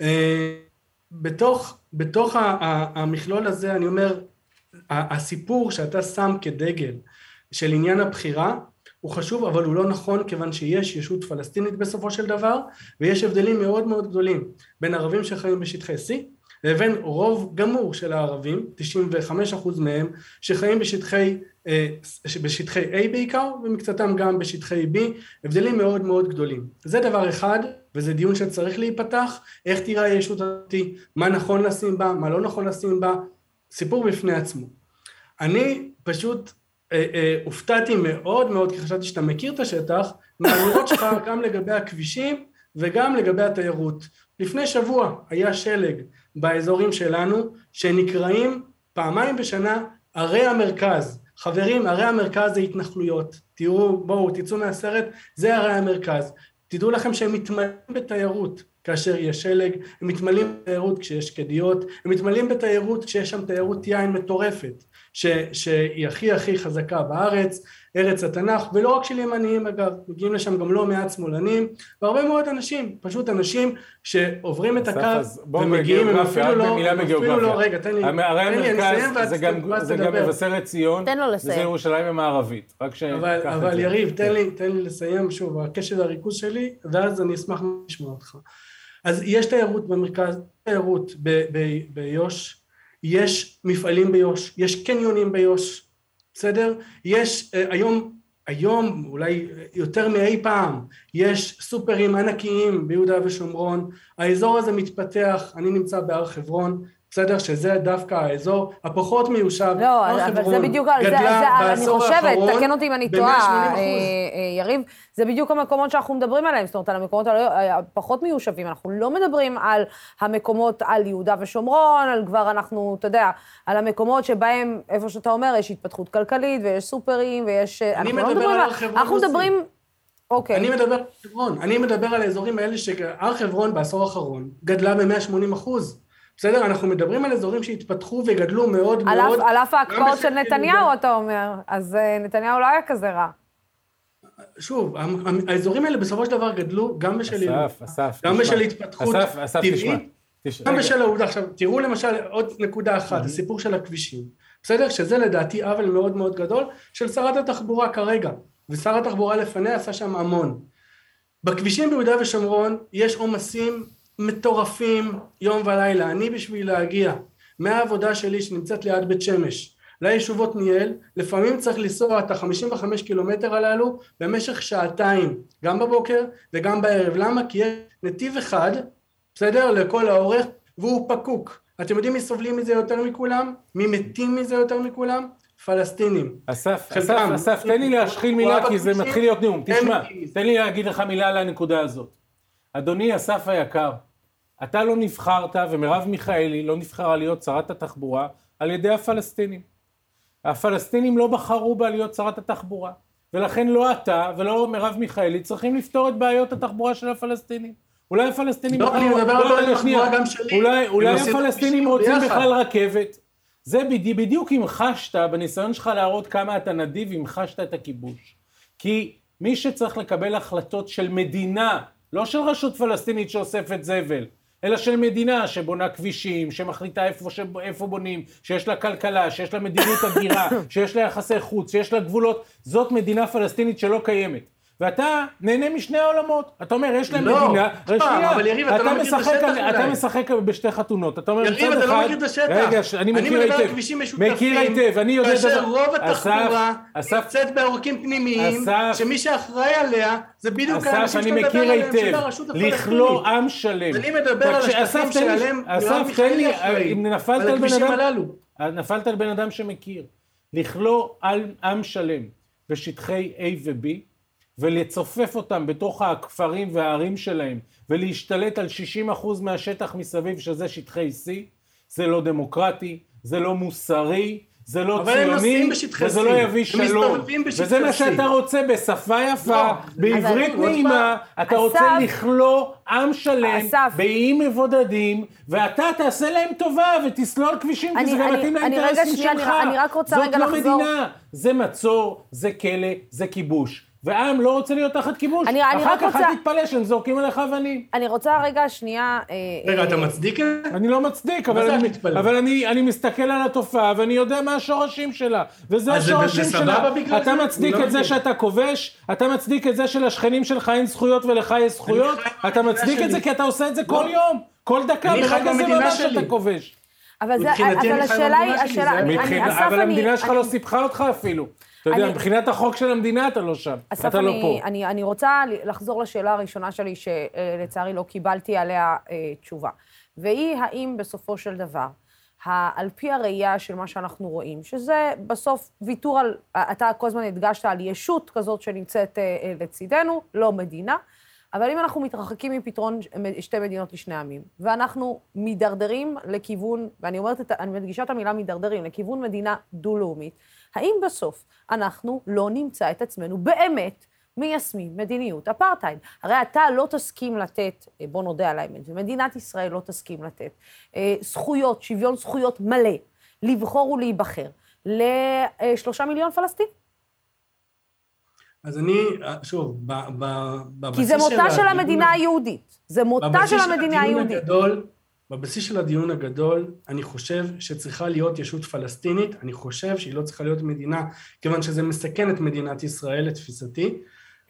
אה, בתוך, בתוך המכלול הזה, אני אומר, הסיפור שאתה שם כדגל של עניין הבחירה הוא חשוב אבל הוא לא נכון כיוון שיש ישות פלסטינית בסופו של דבר ויש הבדלים מאוד מאוד גדולים בין ערבים שחיים בשטחי C לבין רוב גמור של הערבים, 95% מהם, שחיים בשטחי, אה, בשטחי A בעיקר ומקצתם גם בשטחי B, הבדלים מאוד מאוד גדולים. זה דבר אחד וזה דיון שצריך להיפתח, איך תראה הישות הזאת, מה נכון לשים בה, מה לא נכון לשים בה, סיפור בפני עצמו. אני פשוט אה, אה, הופתעתי מאוד מאוד, כי חשבתי שאתה מכיר את השטח, מהאמירות שלך גם לגבי הכבישים וגם לגבי התיירות. לפני שבוע היה שלג באזורים שלנו, שנקראים פעמיים בשנה ערי המרכז. חברים, ערי המרכז זה התנחלויות. תראו, בואו, תצאו מהסרט, זה ערי המרכז. תדעו לכם שהם מתמלאים בתיירות. כאשר יש שלג, הם מתמלאים בתיירות כשיש שקדיות, הם מתמלאים בתיירות כשיש שם תיירות יין מטורפת, ש, שהיא הכי הכי חזקה בארץ, ארץ התנ"ך, ולא רק של ימניים אגב, מגיעים לשם גם לא מעט שמאלנים, והרבה מאוד אנשים, פשוט אנשים שעוברים את הקו ומגיעים, הם אפילו לא, אפילו לא, רגע, תן לי, תן לי, אני אסיים ואז זה גם מבשרת ציון, תן לו לסיים, וזה ירושלים המערבית, רק ש... אבל, אבל יריב, תן לי, תן לי לסיים שוב, הקשב והריכוז שלי, ואז אני אשמח לשמוע אותך. אז יש תיירות במרכז, תיירות ביו"ש, יש מפעלים ביו"ש, יש קניונים ביו"ש, בסדר? יש uh, היום, היום, אולי יותר מאי פעם, יש סופרים ענקיים ביהודה ושומרון, האזור הזה מתפתח, אני נמצא בהר חברון, בסדר? שזה דווקא האזור הפחות מיושב. לא, אבל זה בדיוק, זה, זה, אני חושבת, תקן אותי אם אני טועה, אה, אה, יריב, זה בדיוק המקומות שאנחנו מדברים עליהם, זאת אומרת, על המקומות הפחות מיושבים. אנחנו לא מדברים על המקומות, על יהודה ושומרון, על כבר אנחנו, אתה יודע, על המקומות שבהם, איפה שאתה אומר, יש התפתחות כלכלית, ויש סופרים, ויש... אני מדבר לא על הר חברון. אנחנו מדברים... אוקיי. אני מדבר על חברון, אני מדבר על האזורים האלה שהר חברון בעשור האחרון גדלה ב-180 אחוז. בסדר? אנחנו מדברים על אזורים שהתפתחו וגדלו מאוד על מאוד. על אף ההקפאות של נתניהו, אתה אומר. אז אה, נתניהו לא היה כזה רע. שוב, האזורים האלה בסופו של דבר גדלו גם בשל אסף, אסף, גם בשל התפתחות טבעית, גם בשל העובדה. עכשיו, תראו למשל עוד נקודה אחת, הסיפור של הכבישים. בסדר? שזה לדעתי עוול מאוד מאוד גדול של שרת התחבורה כרגע, ושר התחבורה לפניה עשה שם המון. בכבישים ביהודה ושומרון יש עומסים מטורפים יום ולילה. אני בשביל להגיע מהעבודה שלי שנמצאת ליד בית שמש ליישוב עתניאל, לפעמים צריך לנסוע את ה-55 קילומטר הללו במשך שעתיים, גם בבוקר וגם בערב. למה? כי יש נתיב אחד, בסדר? לכל האורך, והוא פקוק. אתם יודעים מי סובלים מזה יותר מכולם? מי מתים מזה יותר מכולם? פלסטינים. אסף, אסף, אסף, תן לי להשחיל מילה כי זה מתחיל להיות נאום. תשמע, תן לי להגיד לך מילה על הנקודה הזאת. אדוני אסף היקר, אתה לא נבחרת ומרב מיכאלי לא נבחרה להיות שרת התחבורה על ידי הפלסטינים. הפלסטינים לא בחרו בה להיות שרת התחבורה, ולכן לא אתה ולא מרב מיכאלי צריכים לפתור את בעיות התחבורה של הפלסטינים. אולי הפלסטינים... לא, אני מדבר על התחבורה גם שלי. אולי, אולי הפלסטינים רוצים בכלל רכבת. זה בדיוק, בדיוק המחשת, בניסיון שלך להראות כמה אתה נדיב, המחשת את הכיבוש. כי מי שצריך לקבל החלטות של מדינה, לא של רשות פלסטינית שאוספת זבל, אלא של מדינה שבונה כבישים, שמחליטה איפה, ש... איפה בונים, שיש לה כלכלה, שיש לה מדיניות הגירה, שיש לה יחסי חוץ, שיש לה גבולות, זאת מדינה פלסטינית שלא קיימת. ואתה נהנה משני העולמות. אתה אומר, יש להם לא, מדינה, שנייה, אבל יריב, אתה לא מכיר את השטח אולי. אתה משחק בשתי חתונות. אתה אומר, יריב, אתה לא מכיר את השטח. רגע, אני מכיר היטב. אני מדבר על כבישים משותפים. מכיר היטב, אני יודע דבר. כאשר רוב התחבורה נמצאת בעורקים פנימיים, שמי שאחראי עליה זה בדיוק האנשים שאתה מדבר עליהם, של הרשות הפלסטינית. לכלוא עם שלם. אני מדבר על השטחים שעליהם מרב מיכאלי אחראי, על הכבישים הללו. נפלת על בן אדם שמכיר. לכלוא עם שלם בשטחי A ו-B, ולצופף אותם בתוך הכפרים והערים שלהם ולהשתלט על 60% מהשטח מסביב שזה שטחי C, זה לא דמוקרטי, זה לא מוסרי, זה לא ציוני, וזה לא יביא שלום. וזה מה שאתה רוצה בשפה יפה, לא, בעברית נעימה, אתה רוצה לכלוא עם שלם באיים מבודדים, ואתה תעשה להם טובה ותסלול כבישים, כי זה גם מתאים לאינטרסים שלך. זאת לא מדינה, זה מצור, זה כלא, זה כיבוש. והעם לא רוצה להיות תחת כיבוש. אני, אני אחר כך רוצה... אל תתפלא שהם זורקים עליך אבנים. אני רוצה רגע שנייה... אה, רגע, אה, אתה מצדיק את זה? אני לא מצדיק, אבל, אני, אבל אני, אני מסתכל על התופעה ואני יודע מה השורשים שלה. וזה השורשים זה שלה. אתה מצדיק לא את זה שאתה כובש, אתה מצדיק את זה שלשכנים שלך אין זכויות ולך יש זכויות, אתה מצדיק את זה כי אתה עושה את זה כל לא. יום, כל דקה, ברגע זה לא שאתה כובש. אבל, זה, אבל השאלה היא, השאלה, אבל המדינה שלך לא סיפחה אותך אפילו. אתה יודע, מבחינת החוק של המדינה אתה לא שם, אתה לא פה. אני, אני רוצה לחזור לשאלה הראשונה שלי, שלצערי לא קיבלתי עליה אה, תשובה. והיא, האם בסופו של דבר, על פי הראייה של מה שאנחנו רואים, שזה בסוף ויתור על, אתה כל הזמן הדגשת על ישות כזאת שנמצאת אה, אה, לצידנו, לא מדינה, אבל אם אנחנו מתרחקים מפתרון שתי מדינות לשני עמים, ואנחנו מידרדרים לכיוון, ואני אומרת, אני מדגישה את המילה מידרדרים, לכיוון מדינה דו-לאומית, האם בסוף אנחנו לא נמצא את עצמנו באמת מיישמים מדיניות אפרטהייד? הרי אתה לא תסכים לתת, אה, בוא נודה על האמת, ומדינת ישראל לא תסכים לתת אה, זכויות, שוויון זכויות מלא, לבחור ולהיבחר לשלושה מיליון פלסטינים. אז אני, שוב, בבסיס של... כי זה מותה של המדינה היהודית. זה מותה של המדינה היהודית. הגדול, בבסיס של הדיון הגדול, אני חושב שצריכה להיות ישות פלסטינית, אני חושב שהיא לא צריכה להיות מדינה, כיוון שזה מסכן את מדינת ישראל לתפיסתי,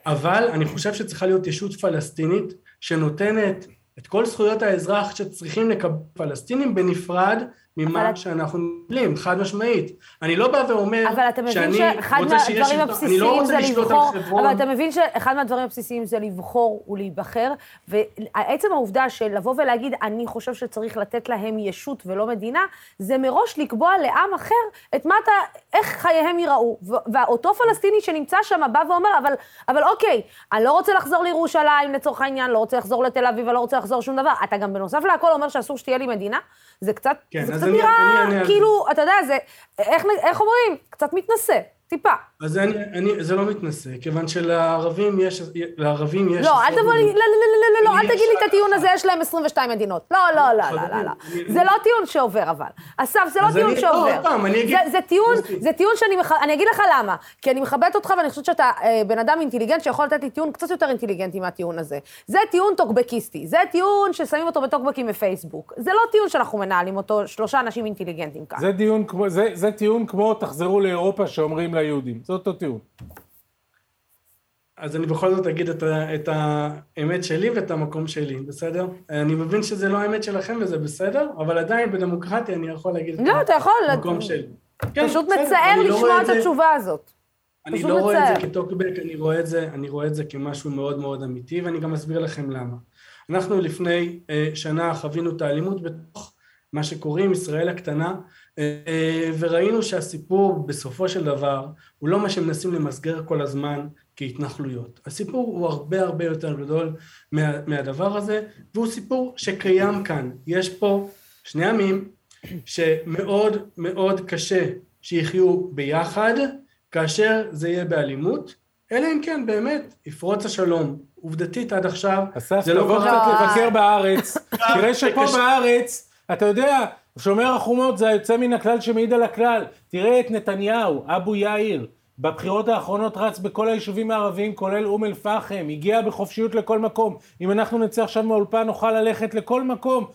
אבל אני חושב שצריכה להיות ישות פלסטינית שנותנת את כל זכויות האזרח שצריכים לקבל. פלסטינים בנפרד ממה. שאנחנו נבלים, חד משמעית. אני לא בא ואומר אבל אתה מבין שאחד מהדברים הבסיסיים לא זה לבחור, אבל אתה מבין שאחד מהדברים הבסיסיים זה לבחור ולהיבחר, ועצם העובדה של לבוא ולהגיד, אני חושב שצריך לתת להם ישות ולא מדינה, זה מראש לקבוע לעם אחר את מה אתה, איך חייהם ייראו. ואותו פלסטיני שנמצא שם בא ואומר, אבל, אבל אוקיי, אני לא רוצה לחזור לירושלים לצורך העניין, לא רוצה לחזור לתל אביב, אני לא רוצה לחזור שום דבר. אתה גם בנוסף להכל אומר שאסור שתהיה לי מדינה? זה קצת, כן, זה קצת אני, נראה אני, אני, כאילו. אתה יודע, זה, איך, איך אומרים? קצת מתנשא. טיפה. אז אני, אני, זה לא מתנשא, כיוון שלערבים יש, לערבים יש... לא, אל תבוא לי, לא, לא, לא, לא, לא, אל תגיד לי את הטיעון הזה, יש להם 22 מדינות. לא, לא, לא, לא, לא, לא. זה לא טיעון שעובר אבל. אסף, זה לא טיעון שעובר. זה טיעון, זה טיעון שאני, אני אגיד לך למה. כי אני מכבדת אותך ואני חושבת שאתה בן אדם אינטליגנט שיכול לתת לי טיעון קצת יותר אינטליגנטי מהטיעון הזה. זה טיעון טוקבקיסטי. זה טיעון ששמים אותו בטוקבקים בפייסבוק. זה לא טיעון שאנחנו מנהלים אותו שלושה אנשים אינטליגנטים כאן. זה טיעון כמו תחזרו לאירופה שאומרים ליהודים. זה אותו טיעון. אז אני בכל זאת אגיד את, ה, את האמת שלי ואת המקום שלי, בסדר? אני מבין שזה לא האמת שלכם וזה בסדר, אבל עדיין בדמוקרטיה אני יכול להגיד לא, את המקום את... שלי. כן, פשוט בסדר, מצער לא לשמוע לא את התשובה הזאת. אני לא מצער. רואה את זה כטוקבק, אני רואה את זה, אני רואה את זה כמשהו מאוד מאוד אמיתי, ואני גם אסביר לכם למה. אנחנו לפני אה, שנה חווינו את האלימות בתוך מה שקוראים ישראל הקטנה, וראינו שהסיפור בסופו של דבר הוא לא מה שמנסים למסגר כל הזמן כהתנחלויות. הסיפור הוא הרבה הרבה יותר גדול מה, מהדבר הזה, והוא סיפור שקיים כאן. יש פה שני עמים שמאוד מאוד קשה שיחיו ביחד, כאשר זה יהיה באלימות, אלא אם כן באמת יפרוץ השלום. עובדתית עד עכשיו, זה לא קרה... אסף, תבוא קצת לבקר בארץ, תראה שפה בארץ, אתה יודע, שומר החומות זה היוצא מן הכלל שמעיד על הכלל. תראה את נתניהו, אבו יאיר, בבחירות האחרונות רץ בכל היישובים הערביים, כולל אום אל-פחם, הגיע בחופשיות לכל מקום. אם אנחנו נצא עכשיו מהאולפן, נוכל ללכת לכל מקום,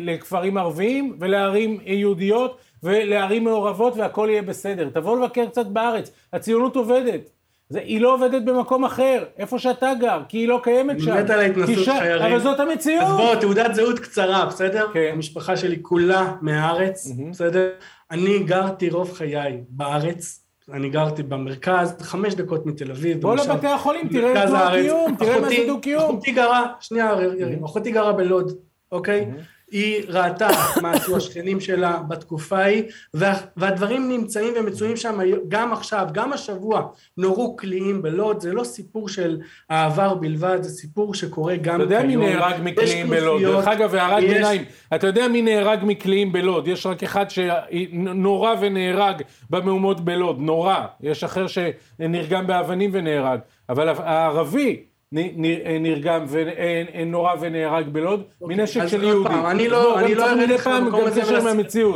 לכפרים ערביים ולערים יהודיות ולערים מעורבות והכל יהיה בסדר. תבוא לבקר קצת בארץ, הציונות עובדת. זה, היא לא עובדת במקום אחר, איפה שאתה גר, כי היא לא קיימת שם. אני מת על ההתנסות שלך, יריב. אבל זאת המציאות. אז בוא, תעודת זהות קצרה, בסדר? כן. המשפחה שלי כולה מהארץ, mm-hmm. בסדר? אני גרתי רוב חיי בארץ. אני גרתי במרכז, חמש דקות מתל אביב. בוא לבתי החולים, תראה את דו-קיום, תראה מה זה דו-קיום. אחותי גרה, שנייה, יריב, אחותי גרה בלוד, אוקיי? היא ראתה מה עשו השכנים שלה בתקופה ההיא, וה, והדברים נמצאים ומצויים שם גם עכשיו, גם השבוע נורו קליעים בלוד, זה לא סיפור של העבר בלבד, זה סיפור שקורה גם כיום. אתה יודע מי נהרג מקליעים בלוד? דרך אגב, הערת יש... ביניים, אתה יודע מי נהרג מקליעים בלוד? יש רק אחד שנורא ונהרג במהומות בלוד, נורא. יש אחר שנרגם באבנים ונהרג. אבל הערבי, נרגם ונורא ונהרג בלוד, אוקיי, מנשק של יהודי. אני לא, אני לא ארד לך במקום הזה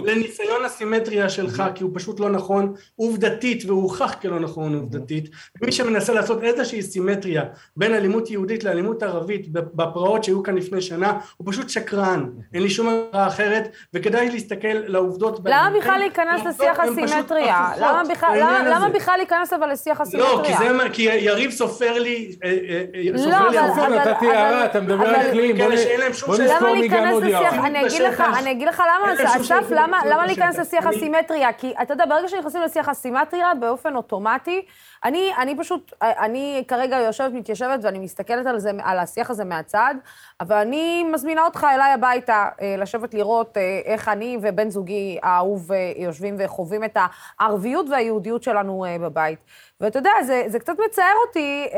לניסיון הסימטריה שלך, כי הוא פשוט לא נכון עובדתית, והוא הוכח כלא נכון עובדתית. מי שמנסה לעשות איזושהי סימטריה בין אלימות יהודית לאלימות ערבית בפרעות שהיו כאן לפני שנה, הוא פשוט שקרן. אין לי שום אמירה אחרת, וכדאי להסתכל לעובדות. למה בכלל להיכנס לשיח הסימטריה? למה בכלל להיכנס אבל לשיח הסימטריה? לא, כי יריב סופר לי... אה, לא, אבל... נתתי הערה, אתה מדבר על אקלים, בוא נספור מי גם עוד יער. אני אגיד לך למה, אסף, למה להיכנס לשיח הסימטריה? כי אתה יודע, ברגע שנכנסים לשיח הסימטריה, באופן אוטומטי, אני, אני פשוט, אני כרגע יושבת, מתיישבת, ואני מסתכלת על זה, על השיח הזה מהצד, אבל אני מזמינה אותך אליי הביתה, אה, לשבת לראות אה, איך אני ובן זוגי האהוב אה, יושבים וחווים את הערביות והיהודיות שלנו בבית. ואתה יודע, זה, זה קצת מצער אותי,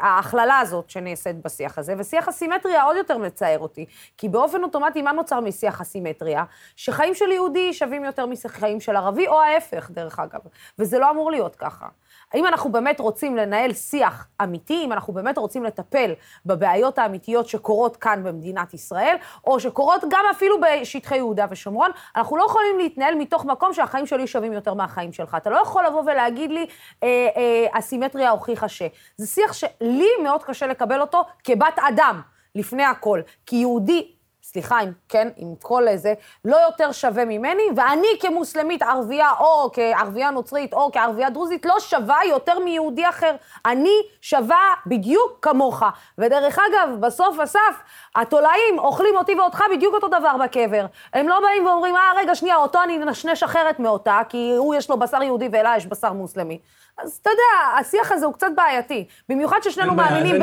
ההכללה הזאת שנעשית בשיח הזה, ושיח הסימטריה עוד יותר מצער אותי, כי באופן אוטומטי, מה נוצר משיח הסימטריה? שחיים של יהודי שווים יותר מחיים של ערבי, או ההפך, דרך אגב. וזה לא אמור להיות ככה. האם אנחנו באמת רוצים לנהל שיח אמיתי, אם אנחנו באמת רוצים לטפל בבעיות האמיתיות שקורות כאן במדינת ישראל, או שקורות גם אפילו בשטחי יהודה ושומרון, אנחנו לא יכולים להתנהל מתוך מקום שהחיים שלי שווים יותר מהחיים שלך. אתה לא יכול לבוא ולהגיד לי, אה, אה, הסימטריה הוכיחה ש... זה שיח שלי מאוד קשה לקבל אותו כבת אדם, לפני הכל. כי יהודי סליחה, עם, כן, עם כל איזה, לא יותר שווה ממני, ואני כמוסלמית ערבייה, או כערבייה נוצרית, או כערבייה דרוזית, לא שווה יותר מיהודי אחר. אני שווה בדיוק כמוך. ודרך אגב, בסוף אסף, התולעים אוכלים אותי ואותך בדיוק אותו דבר בקבר. הם לא באים ואומרים, אה, רגע, שנייה, אותו אני נשנש אחרת מאותה, כי הוא יש לו בשר יהודי ואלה יש בשר מוסלמי. אז אתה יודע, השיח הזה הוא קצת בעייתי. במיוחד ששנינו מאמינים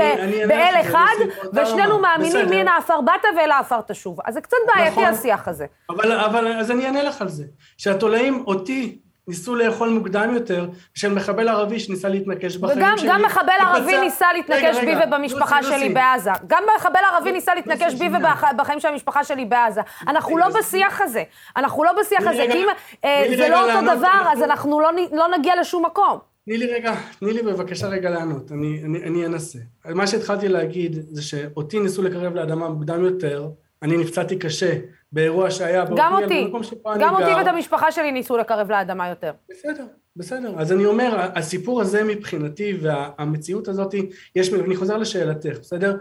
באל אחד, ושנינו מאמינים מן העפר באת ואל העפר תשוב. אז זה קצת בעייתי נכון, השיח הזה. אבל, אבל אז אני אענה לך על זה. שהתולעים אותי ניסו לאכול מוקדם יותר, של מחבל ערבי שניסה להתנקש בחיים וגם, שלי. וגם מחבל ערבי ניסה להתנקש בי ובמשפחה שלי בעזה. גם מחבל ערבי ניסה להתנקש בי ובחיים של המשפחה שלי בעזה. אנחנו לא בשיח הזה. אנחנו לא בשיח הזה, כי אם אה, זה לא אותו דבר, אז אנחנו לא, לא נגיע לשום מקום. תני לי רגע, תני לי בבקשה רגע לענות, אני, אני, אני אנסה. מה שהתחלתי להגיד זה שאותי ניסו לקרב לאדמה מוקדם יותר, אני נפצעתי קשה באירוע שהיה גם אותי, גם אותי ואת המשפחה שלי ניסו לקרב לאדמה יותר. בסדר, בסדר. אז אני אומר, הסיפור הזה מבחינתי והמציאות הזאת, יש, אני חוזר לשאלתך, בסדר?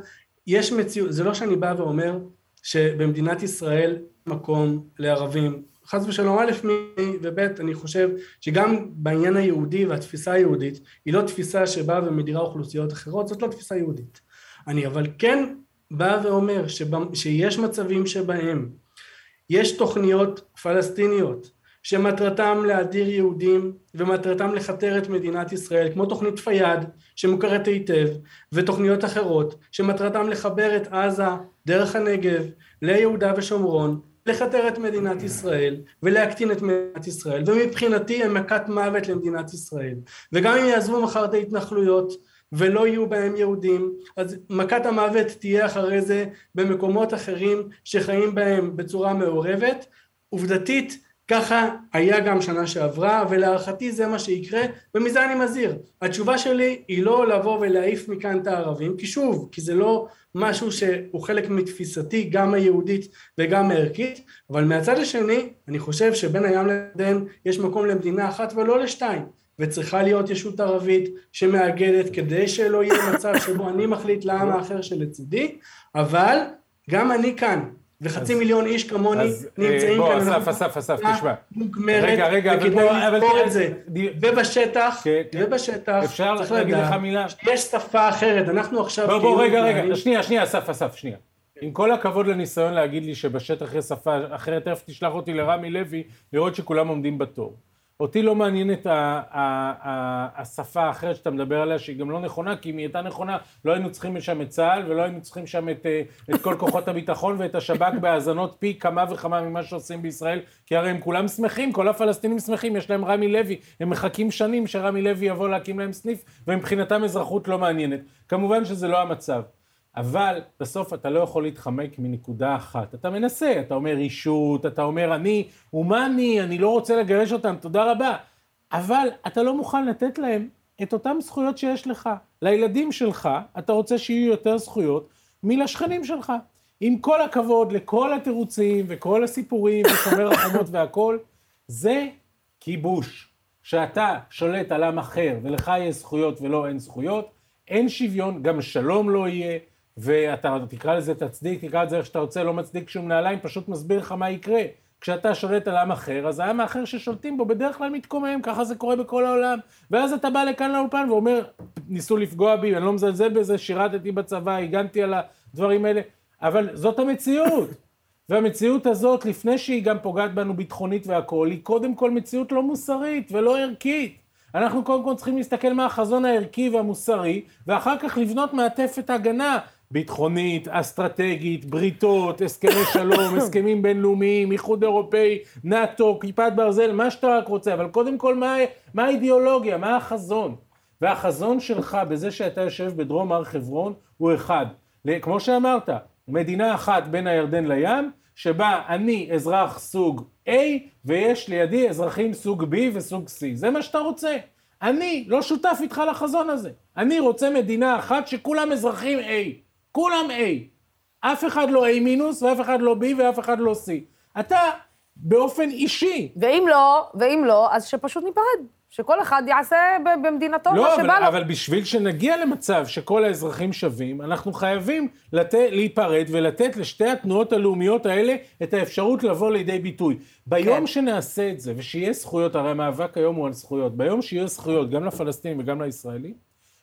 יש מציאות, זה לא שאני בא ואומר שבמדינת ישראל מקום לערבים חס ושלום א' וב' אני חושב שגם בעניין היהודי והתפיסה היהודית היא לא תפיסה שבאה ומדירה אוכלוסיות אחרות זאת לא תפיסה יהודית אני אבל כן בא ואומר שבא, שיש מצבים שבהם יש תוכניות פלסטיניות שמטרתם להדיר יהודים ומטרתם לכתר את מדינת ישראל כמו תוכנית פיאד שמוכרת היטב ותוכניות אחרות שמטרתם לחבר את עזה דרך הנגב ליהודה ושומרון לכתר את מדינת ישראל ולהקטין את מדינת ישראל ומבחינתי הם מכת מוות למדינת ישראל. וגם אם יעזבו מחר את ההתנחלויות ולא יהיו בהם יהודים. אז מכת המוות תהיה אחרי זה במקומות אחרים שחיים בהם בצורה מעורבת. עובדתית ככה היה גם שנה שעברה ולהערכתי זה מה שיקרה ומזה אני מזהיר. התשובה שלי היא לא לבוא ולהעיף מכאן את הערבים כי שוב כי זה לא משהו שהוא חלק מתפיסתי גם היהודית וגם הערכית אבל מהצד השני אני חושב שבין הים לירדן יש מקום למדינה אחת ולא לשתיים וצריכה להיות ישות ערבית שמאגדת כדי שלא יהיה מצב שבו אני מחליט לעם האחר שלצידי אבל גם אני כאן וחצי מיליון איש כמוני נמצאים כאן. בוא, אסף, אסף, אסף, תשמע. מוגמרת, רגע, רגע, וכדי לזכור את זה. ובשטח, ובשטח, צריך להגיד לך מילה. יש שפה אחרת, אנחנו עכשיו... בוא, בוא, רגע, רגע, שנייה, שנייה, אסף, אסף, שנייה. עם כל הכבוד לניסיון להגיד לי שבשטח יש שפה אחרת, תכף תשלח אותי לרמי לוי, לראות שכולם עומדים בתור. אותי לא מעניינת השפה האחרת שאתה מדבר עליה, שהיא גם לא נכונה, כי אם היא הייתה נכונה, לא היינו צריכים שם את צה"ל, ולא היינו צריכים שם את, אה, את כל כוחות הביטחון ואת השב"כ בהאזנות פי כמה וכמה ממה שעושים בישראל, כי הרי הם כולם שמחים, כל הפלסטינים שמחים, יש להם רמי לוי, הם מחכים שנים שרמי לוי יבוא להקים להם סניף, ומבחינתם אזרחות לא מעניינת. כמובן שזה לא המצב. אבל בסוף אתה לא יכול להתחמק מנקודה אחת. אתה מנסה, אתה אומר אישות, אתה אומר אני הומני, אני לא רוצה לגרש אותם, תודה רבה. אבל אתה לא מוכן לתת להם את אותן זכויות שיש לך. לילדים שלך, אתה רוצה שיהיו יותר זכויות מלשכנים שלך. עם כל הכבוד לכל התירוצים וכל הסיפורים ושומר החומות והכל, זה כיבוש. שאתה שולט על עם אחר ולך יש זכויות ולא אין זכויות, אין שוויון, גם שלום לא יהיה, ואתה תקרא לזה תצדיק, תקרא לזה איך שאתה רוצה, לא מצדיק שום נעליים, פשוט מסביר לך מה יקרה. כשאתה שולט על עם אחר, אז העם האחר ששולטים בו בדרך כלל מתקומם, ככה זה קורה בכל העולם. ואז אתה בא לכאן לאולפן ואומר, ניסו לפגוע בי, אני לא מזלזל בזה, שירתתי בצבא, הגנתי על הדברים האלה, אבל זאת המציאות. והמציאות הזאת, לפני שהיא גם פוגעת בנו ביטחונית והכול, היא קודם כל מציאות לא מוסרית ולא ערכית. אנחנו קודם כל צריכים להסתכל מה החזון הערכי והמוסרי, ואחר כך לבנות מעטפת הגנה ביטחונית, אסטרטגית, בריתות, הסכמי שלום, הסכמים בינלאומיים, איחוד אירופאי, נאט"ו, כיפת ברזל, מה שאתה רק רוצה, אבל קודם כל מה, מה האידיאולוגיה, מה החזון? והחזון שלך בזה שאתה יושב בדרום הר חברון הוא אחד. כמו שאמרת, מדינה אחת בין הירדן לים, שבה אני אזרח סוג A ויש לידי אזרחים סוג B וסוג C. זה מה שאתה רוצה. אני לא שותף איתך לחזון הזה. אני רוצה מדינה אחת שכולם אזרחים A. כולם A. אף אחד לא A מינוס, ואף אחד לא B, ואף אחד לא C. אתה באופן אישי. ואם לא, ואם לא, אז שפשוט ניפרד. שכל אחד יעשה במדינתו לא, מה שבא לו. לא, אבל בשביל שנגיע למצב שכל האזרחים שווים, אנחנו חייבים לת... להיפרד ולתת לשתי התנועות הלאומיות האלה את האפשרות לבוא לידי ביטוי. ביום כן. שנעשה את זה, ושיהיה זכויות, הרי המאבק היום הוא על זכויות, ביום שיהיה זכויות גם לפלסטינים וגם לישראלים,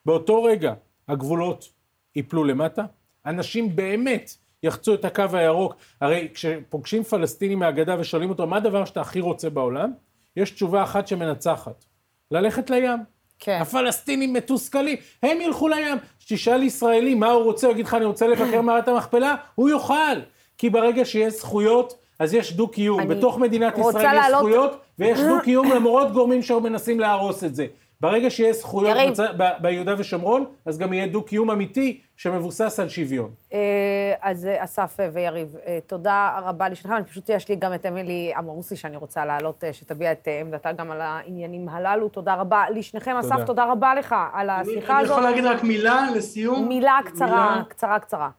באותו רגע הגבולות ייפלו למטה, אנשים באמת יחצו את הקו הירוק. הרי כשפוגשים פלסטינים מהגדה ושואלים אותו, מה הדבר שאתה הכי רוצה בעולם? יש תשובה אחת שמנצחת. ללכת לים. כן. הפלסטינים מתוסכלים, הם ילכו לים. תשאל ישראלי מה הוא רוצה, הוא יגיד לך, אני רוצה לבקר מערת המכפלה, הוא יוכל. כי ברגע שיש זכויות, אז יש דו-קיום. בתוך מדינת ישראל יש לעלות... זכויות, ויש דו-קיום למרות גורמים שמנסים להרוס את זה. ברגע שיהיה זכויות בצ... ב... ביהודה ושומרון, אז גם יהיה דו-קיום אמיתי שמבוסס על שוויון. אה, אז אה, אסף ויריב, אה, תודה רבה לשניכם. אני פשוט, יש לי גם את אמילי אמרוסי שאני רוצה להעלות, שתביע את עמדתה גם על העניינים הללו. תודה רבה לשניכם. תודה. אסף, תודה רבה לך על השיחה אני, הזאת. אני יכול להגיד רק מילה לסיום? מילה קצרה, מילה. קצרה, קצרה.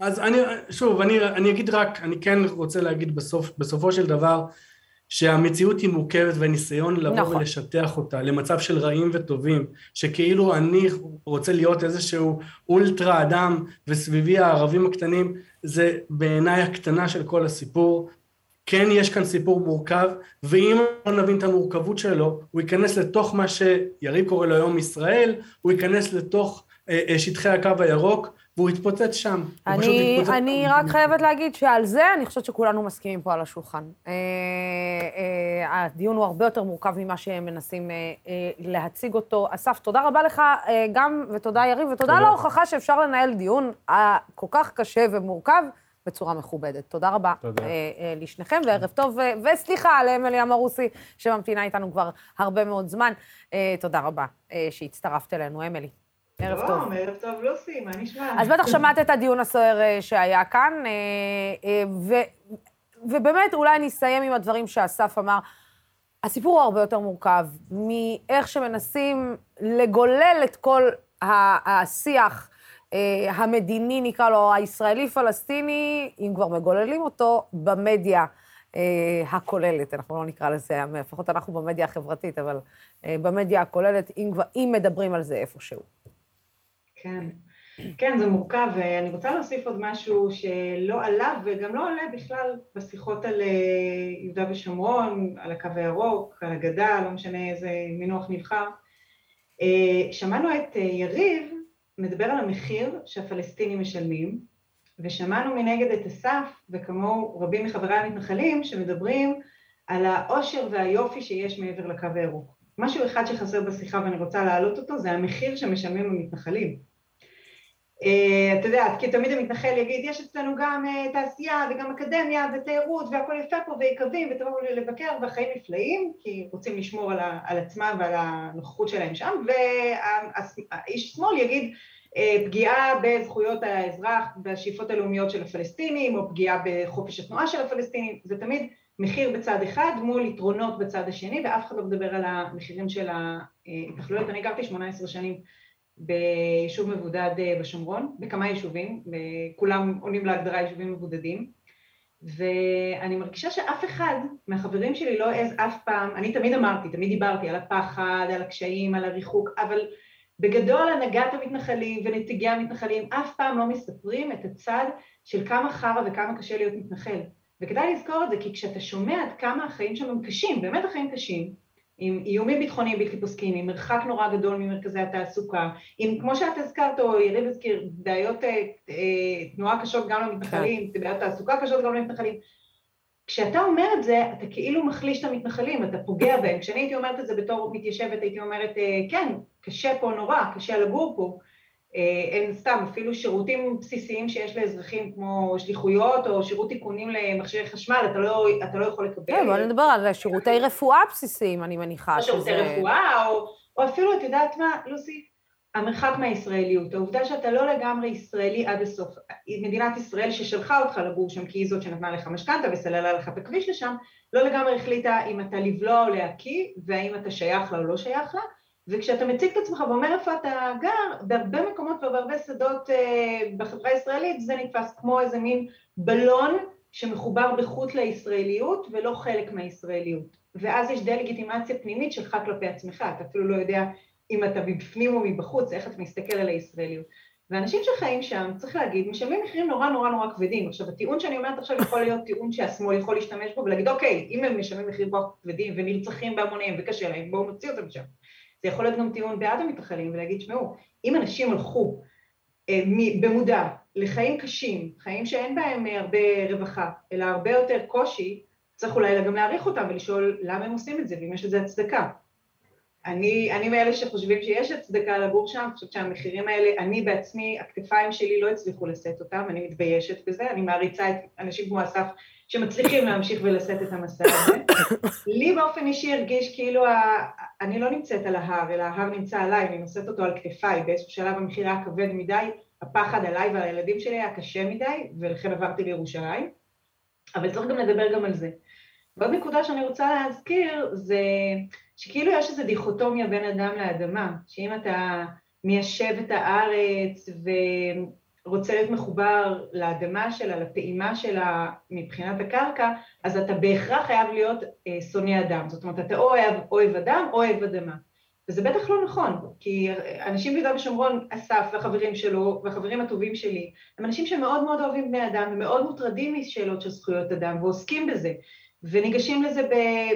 אז אני, שוב, אני, אני אגיד רק, אני כן רוצה להגיד בסוף, בסופו של דבר, שהמציאות היא מורכבת והניסיון לבוא נכון. ולשטח אותה למצב של רעים וטובים, שכאילו אני רוצה להיות איזשהו אולטרה אדם וסביבי הערבים הקטנים, זה בעיניי הקטנה של כל הסיפור. כן יש כאן סיפור מורכב, ואם לא נבין את המורכבות שלו, הוא ייכנס לתוך מה שיריב קורא לו היום ישראל, הוא ייכנס לתוך אה, אה, שטחי הקו הירוק, והוא התפוצץ שם. אני, התפוצץ... אני רק חייבת להגיד שעל זה אני חושבת שכולנו מסכימים פה על השולחן. אה, אה, הדיון הוא הרבה יותר מורכב ממה שהם מנסים אה, אה, להציג אותו. אסף, תודה רבה לך אה, גם, ותודה יריב, ותודה על ההוכחה שאפשר לנהל דיון אה, כל כך קשה ומורכב. בצורה מכובדת. תודה רבה תודה. אה, אה, לשניכם, וערב טוב, אה, וסליחה לאמילי אמרוסי, שממתינה איתנו כבר הרבה מאוד זמן. אה, תודה רבה אה, שהצטרפת אלינו, אמילי. ערב טוב. שלום, ערב טוב, לוסי, מה נשמע? אז בטח שמעת את הדיון הסוער אה, שהיה כאן, אה, אה, ו, ובאמת, אולי אני אסיים עם הדברים שאסף אמר. הסיפור הוא הרבה יותר מורכב מאיך שמנסים לגולל את כל השיח המדיני, נקרא לו, הישראלי-פלסטיני, אם כבר מגוללים אותו, במדיה הכוללת. אנחנו לא נקרא לזה, לפחות אנחנו במדיה החברתית, אבל במדיה הכוללת, אם, אם מדברים על זה איפשהו. כן. כן, זה מורכב, ואני רוצה להוסיף עוד משהו שלא עלה וגם לא עולה בכלל בשיחות על אה, יהודה ושומרון, על הקו הירוק, על הגדה, לא משנה איזה מינוח נבחר. אה, שמענו את אה, יריב מדבר על המחיר שהפלסטינים משלמים, ושמענו מנגד את אסף, וכמו רבים מחברי המתנחלים, שמדברים על העושר והיופי שיש מעבר לקו הירוק. משהו אחד שחסר בשיחה ואני רוצה להעלות אותו, זה המחיר שמשלמים המתנחלים. אה, אתה יודע, כי תמיד המתנחל יגיד, יש אצלנו גם אה, תעשייה וגם אקדמיה ותיירות והכל יפה פה ויקבים ותבואו לבקר והחיים נפלאים, כי רוצים לשמור על, על עצמם ועל הנוכחות שלהם שם, והאיש שמאל יגיד, אה, פגיעה בזכויות האזרח והשאיפות הלאומיות של הפלסטינים, או פגיעה בחופש התנועה של הפלסטינים, זה תמיד מחיר בצד אחד מול יתרונות בצד השני, ואף אחד לא מדבר על המחירים של ההתנחלויות. אני גרתי 18 שנים ביישוב מבודד אה, בשומרון, בכמה יישובים, כולם עונים להגדרה יישובים מבודדים, ואני מרגישה שאף אחד מהחברים שלי לא העז אף פעם, אני תמיד אמרתי, תמיד דיברתי על הפחד, על הקשיים, על הריחוק, אבל בגדול הנהגת המתנחלים ונציגי המתנחלים אף פעם לא מספרים את הצד של כמה חרא וכמה קשה להיות מתנחל. וכדאי לזכור את זה, כי כשאתה שומע עד כמה החיים שם הם קשים, באמת החיים קשים, עם איומים ביטחוניים בלתי פוסקים, עם מרחק נורא גדול ממרכזי התעסוקה, עם, כמו שאת הזכרת, או יריב הזכיר, בעיות אה, אה, תנועה קשות גם למתנחלים, כן. בעיות תעסוקה קשות גם למתנחלים. כשאתה אומר את זה, אתה כאילו מחליש את המתנחלים, אתה פוגע בהם. כשאני הייתי אומרת את זה בתור מתיישבת, הייתי אומרת, אה, כן, קשה פה נורא, קשה לגור פה, אין סתם, אפילו שירותים בסיסיים שיש לאזרחים כמו שליחויות או שירות תיקונים למכשירי חשמל, אתה לא, אתה לא יכול לקבל. כן, בוא נדבר על שירותי רפואה בסיסיים, אני מניחה שזה... שירותי רפואה, או, או אפילו, את יודעת מה, לוסי? המרחק מהישראליות, העובדה שאתה לא לגמרי ישראלי עד הסוף. מדינת ישראל ששלחה אותך לגור שם כי היא זאת שנתנה לך משכנתה וסללה לך את הכביש לשם, לא לגמרי החליטה אם אתה לבלוע או להקיא, והאם אתה שייך לה או לא שייך לה, וכשאתה מציג את עצמך ואומר איפה אתה גר, בהרבה מקומות ובהרבה שדות אה, בחברה הישראלית זה נתפס כמו איזה מין בלון שמחובר בחוט לישראליות ולא חלק מהישראליות. ואז יש דה-לגיטימציה פנימית שלך כלפי עצמך, אתה אפילו לא יודע אם אתה מבפנים או מבחוץ, איך אתה מסתכל על הישראליות. ואנשים שחיים שם, צריך להגיד, משלמים מחירים נורא נורא נורא כבדים. עכשיו, הטיעון שאני אומרת עכשיו יכול להיות טיעון שהשמאל יכול להשתמש בו ולהגיד, אוקיי, אם הם משלמים מחירים כבדים ונרצחים בהמוניהם וקשה להם, בואו נוציא אותם משם. זה יכול להיות גם טיעון בעד המתנחלים ולהגיד, שמעו, אם אנשים הלכו אה, במודע לחיים קשים, חיים שאין בהם הרבה רווחה, אלא הרבה יותר קושי, צריך אולי גם להעריך אותם ולשאול למה הם עושים את זה ואם יש לזה הצדקה. אני, אני מאלה שחושבים שיש הצדקה לגור שם, אני חושבת שהמחירים האלה, אני בעצמי, הכתפיים שלי לא הצליחו לשאת אותם, אני מתביישת בזה, אני מעריצה את אנשים כמו אסף שמצליחים להמשיך ולשאת את המסע הזה. לי באופן אישי הרגיש כאילו ה... אני לא נמצאת על ההר, אלא ההר נמצא עליי, אני נושאת אותו על כתפיי, באיזשהו שלב המחיר היה כבד מדי, הפחד עליי ועל הילדים שלי היה קשה מדי, ולכן עברתי לירושלים, אבל צריך גם לדבר גם על זה. ועוד נקודה שאני רוצה להזכיר זה שכאילו יש איזו דיכוטומיה בין אדם לאדמה, שאם אתה מיישב את הארץ ורוצה להיות מחובר לאדמה שלה, לפעימה שלה מבחינת הקרקע, אז אתה בהכרח חייב להיות אה, שונא אדם. זאת אומרת, אתה או אוהב, אוהב אדם או אוהב אדמה. וזה בטח לא נכון, כי אנשים ביהודה ושומרון, אסף והחברים שלו והחברים הטובים שלי, הם אנשים שמאוד מאוד אוהבים בני אדם ומאוד מוטרדים משאלות של זכויות אדם ועוסקים בזה. וניגשים לזה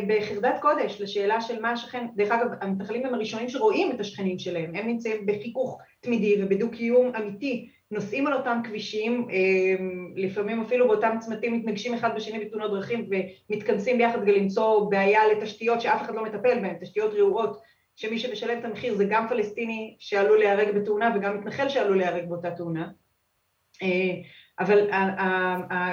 בחרדת קודש, לשאלה של מה השכן, דרך אגב, המתנחלים הם הראשונים שרואים את השכנים שלהם, הם נמצאים בחיכוך תמידי ובדו-קיום אמיתי, נוסעים על אותם כבישים, לפעמים אפילו באותם צמתים מתנגשים אחד בשני בתאונות דרכים ומתכנסים ביחד כדי למצוא בעיה לתשתיות שאף אחד לא מטפל בהן, תשתיות רעועות, שמי שמשלם את המחיר זה גם פלסטיני שעלול להיהרג בתאונה וגם מתנחל שעלול להיהרג באותה תאונה. אבל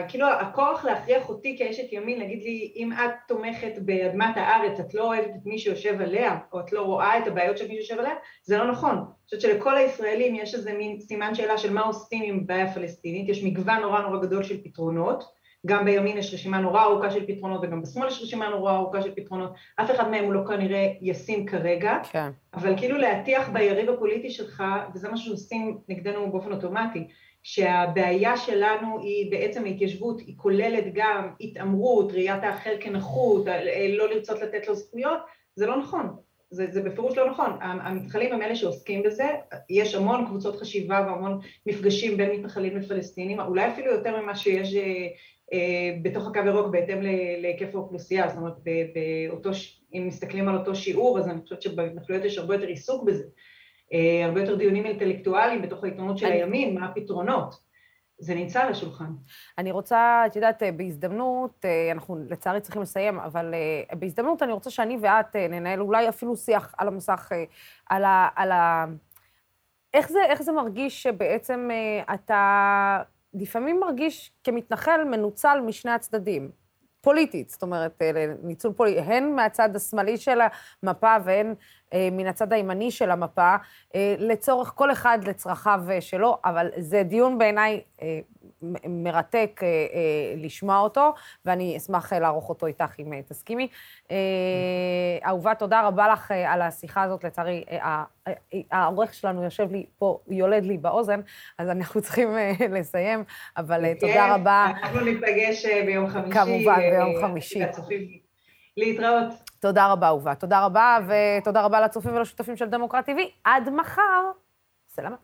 כאילו הכוח להכריח אותי כאשת ימין, להגיד לי, אם את תומכת באדמת הארץ, את לא אוהבת את מי שיושב עליה, או את לא רואה את הבעיות של מי שיושב עליה, זה לא נכון. אני חושבת שלכל הישראלים יש איזה מין סימן שאלה של מה עושים עם בעיה פלסטינית, יש מגוון נורא נורא גדול של פתרונות, גם בימין יש רשימה נורא ארוכה של פתרונות וגם בשמאל יש רשימה נורא ארוכה של פתרונות, אף אחד מהם הוא לא כנראה ישים כרגע, כן. אבל כאילו להטיח ביריב הפוליטי שלך, וזה מה שעושים נגדנו באופן אוטומטי, שהבעיה שלנו היא בעצם ההתיישבות, היא כוללת גם התעמרות, ראיית האחר כנחות, לא לרצות לתת לו זכויות, זה לא נכון, זה, זה בפירוש לא נכון. המתנחלים הם אלה שעוסקים בזה, יש המון קבוצות חשיבה והמון מפגשים בין מתנחלים לפלסטינים, אולי אפילו יותר ממה שיש אה, אה, בתוך הקו ירוק בהתאם להיקף האוכלוסייה, זאת אומרת, באותו, אם מסתכלים על אותו שיעור, אז אני חושבת שבהתנחלויות יש הרבה יותר עיסוק בזה. אה, הרבה יותר דיונים אינטלקטואליים בתוך העיתונות של אני... הימין, מה הפתרונות. זה נמצא על השולחן. אני רוצה, את יודעת, אה, בהזדמנות, אה, אנחנו לצערי צריכים לסיים, אבל בהזדמנות אני רוצה שאני ואת ננהל אולי אפילו שיח על המסך, על ה... על ה... איך, זה, איך זה מרגיש שבעצם אתה לפעמים מרגיש כמתנחל מנוצל משני הצדדים? פוליטית, זאת אומרת, ניצול פוליטי, הן מהצד השמאלי של המפה והן אה, מן הצד הימני של המפה, אה, לצורך כל אחד לצרכיו אה, שלו, אבל זה דיון בעיניי מרתק לשמוע אותו, ואני אשמח לערוך אותו איתך אם תסכימי. אהובה, תודה רבה לך על השיחה הזאת. לצערי, העורך שלנו יושב לי פה, יולד לי באוזן, אז אנחנו צריכים לסיים, אבל תודה כן, רבה. אנחנו ניפגש ביום חמישי. כמובן, ביום חמישי. להתראות. תודה רבה, אהובה. תודה רבה, ותודה רבה לצופים ולשותפים של דמוקרט TV. עד מחר. סלמת.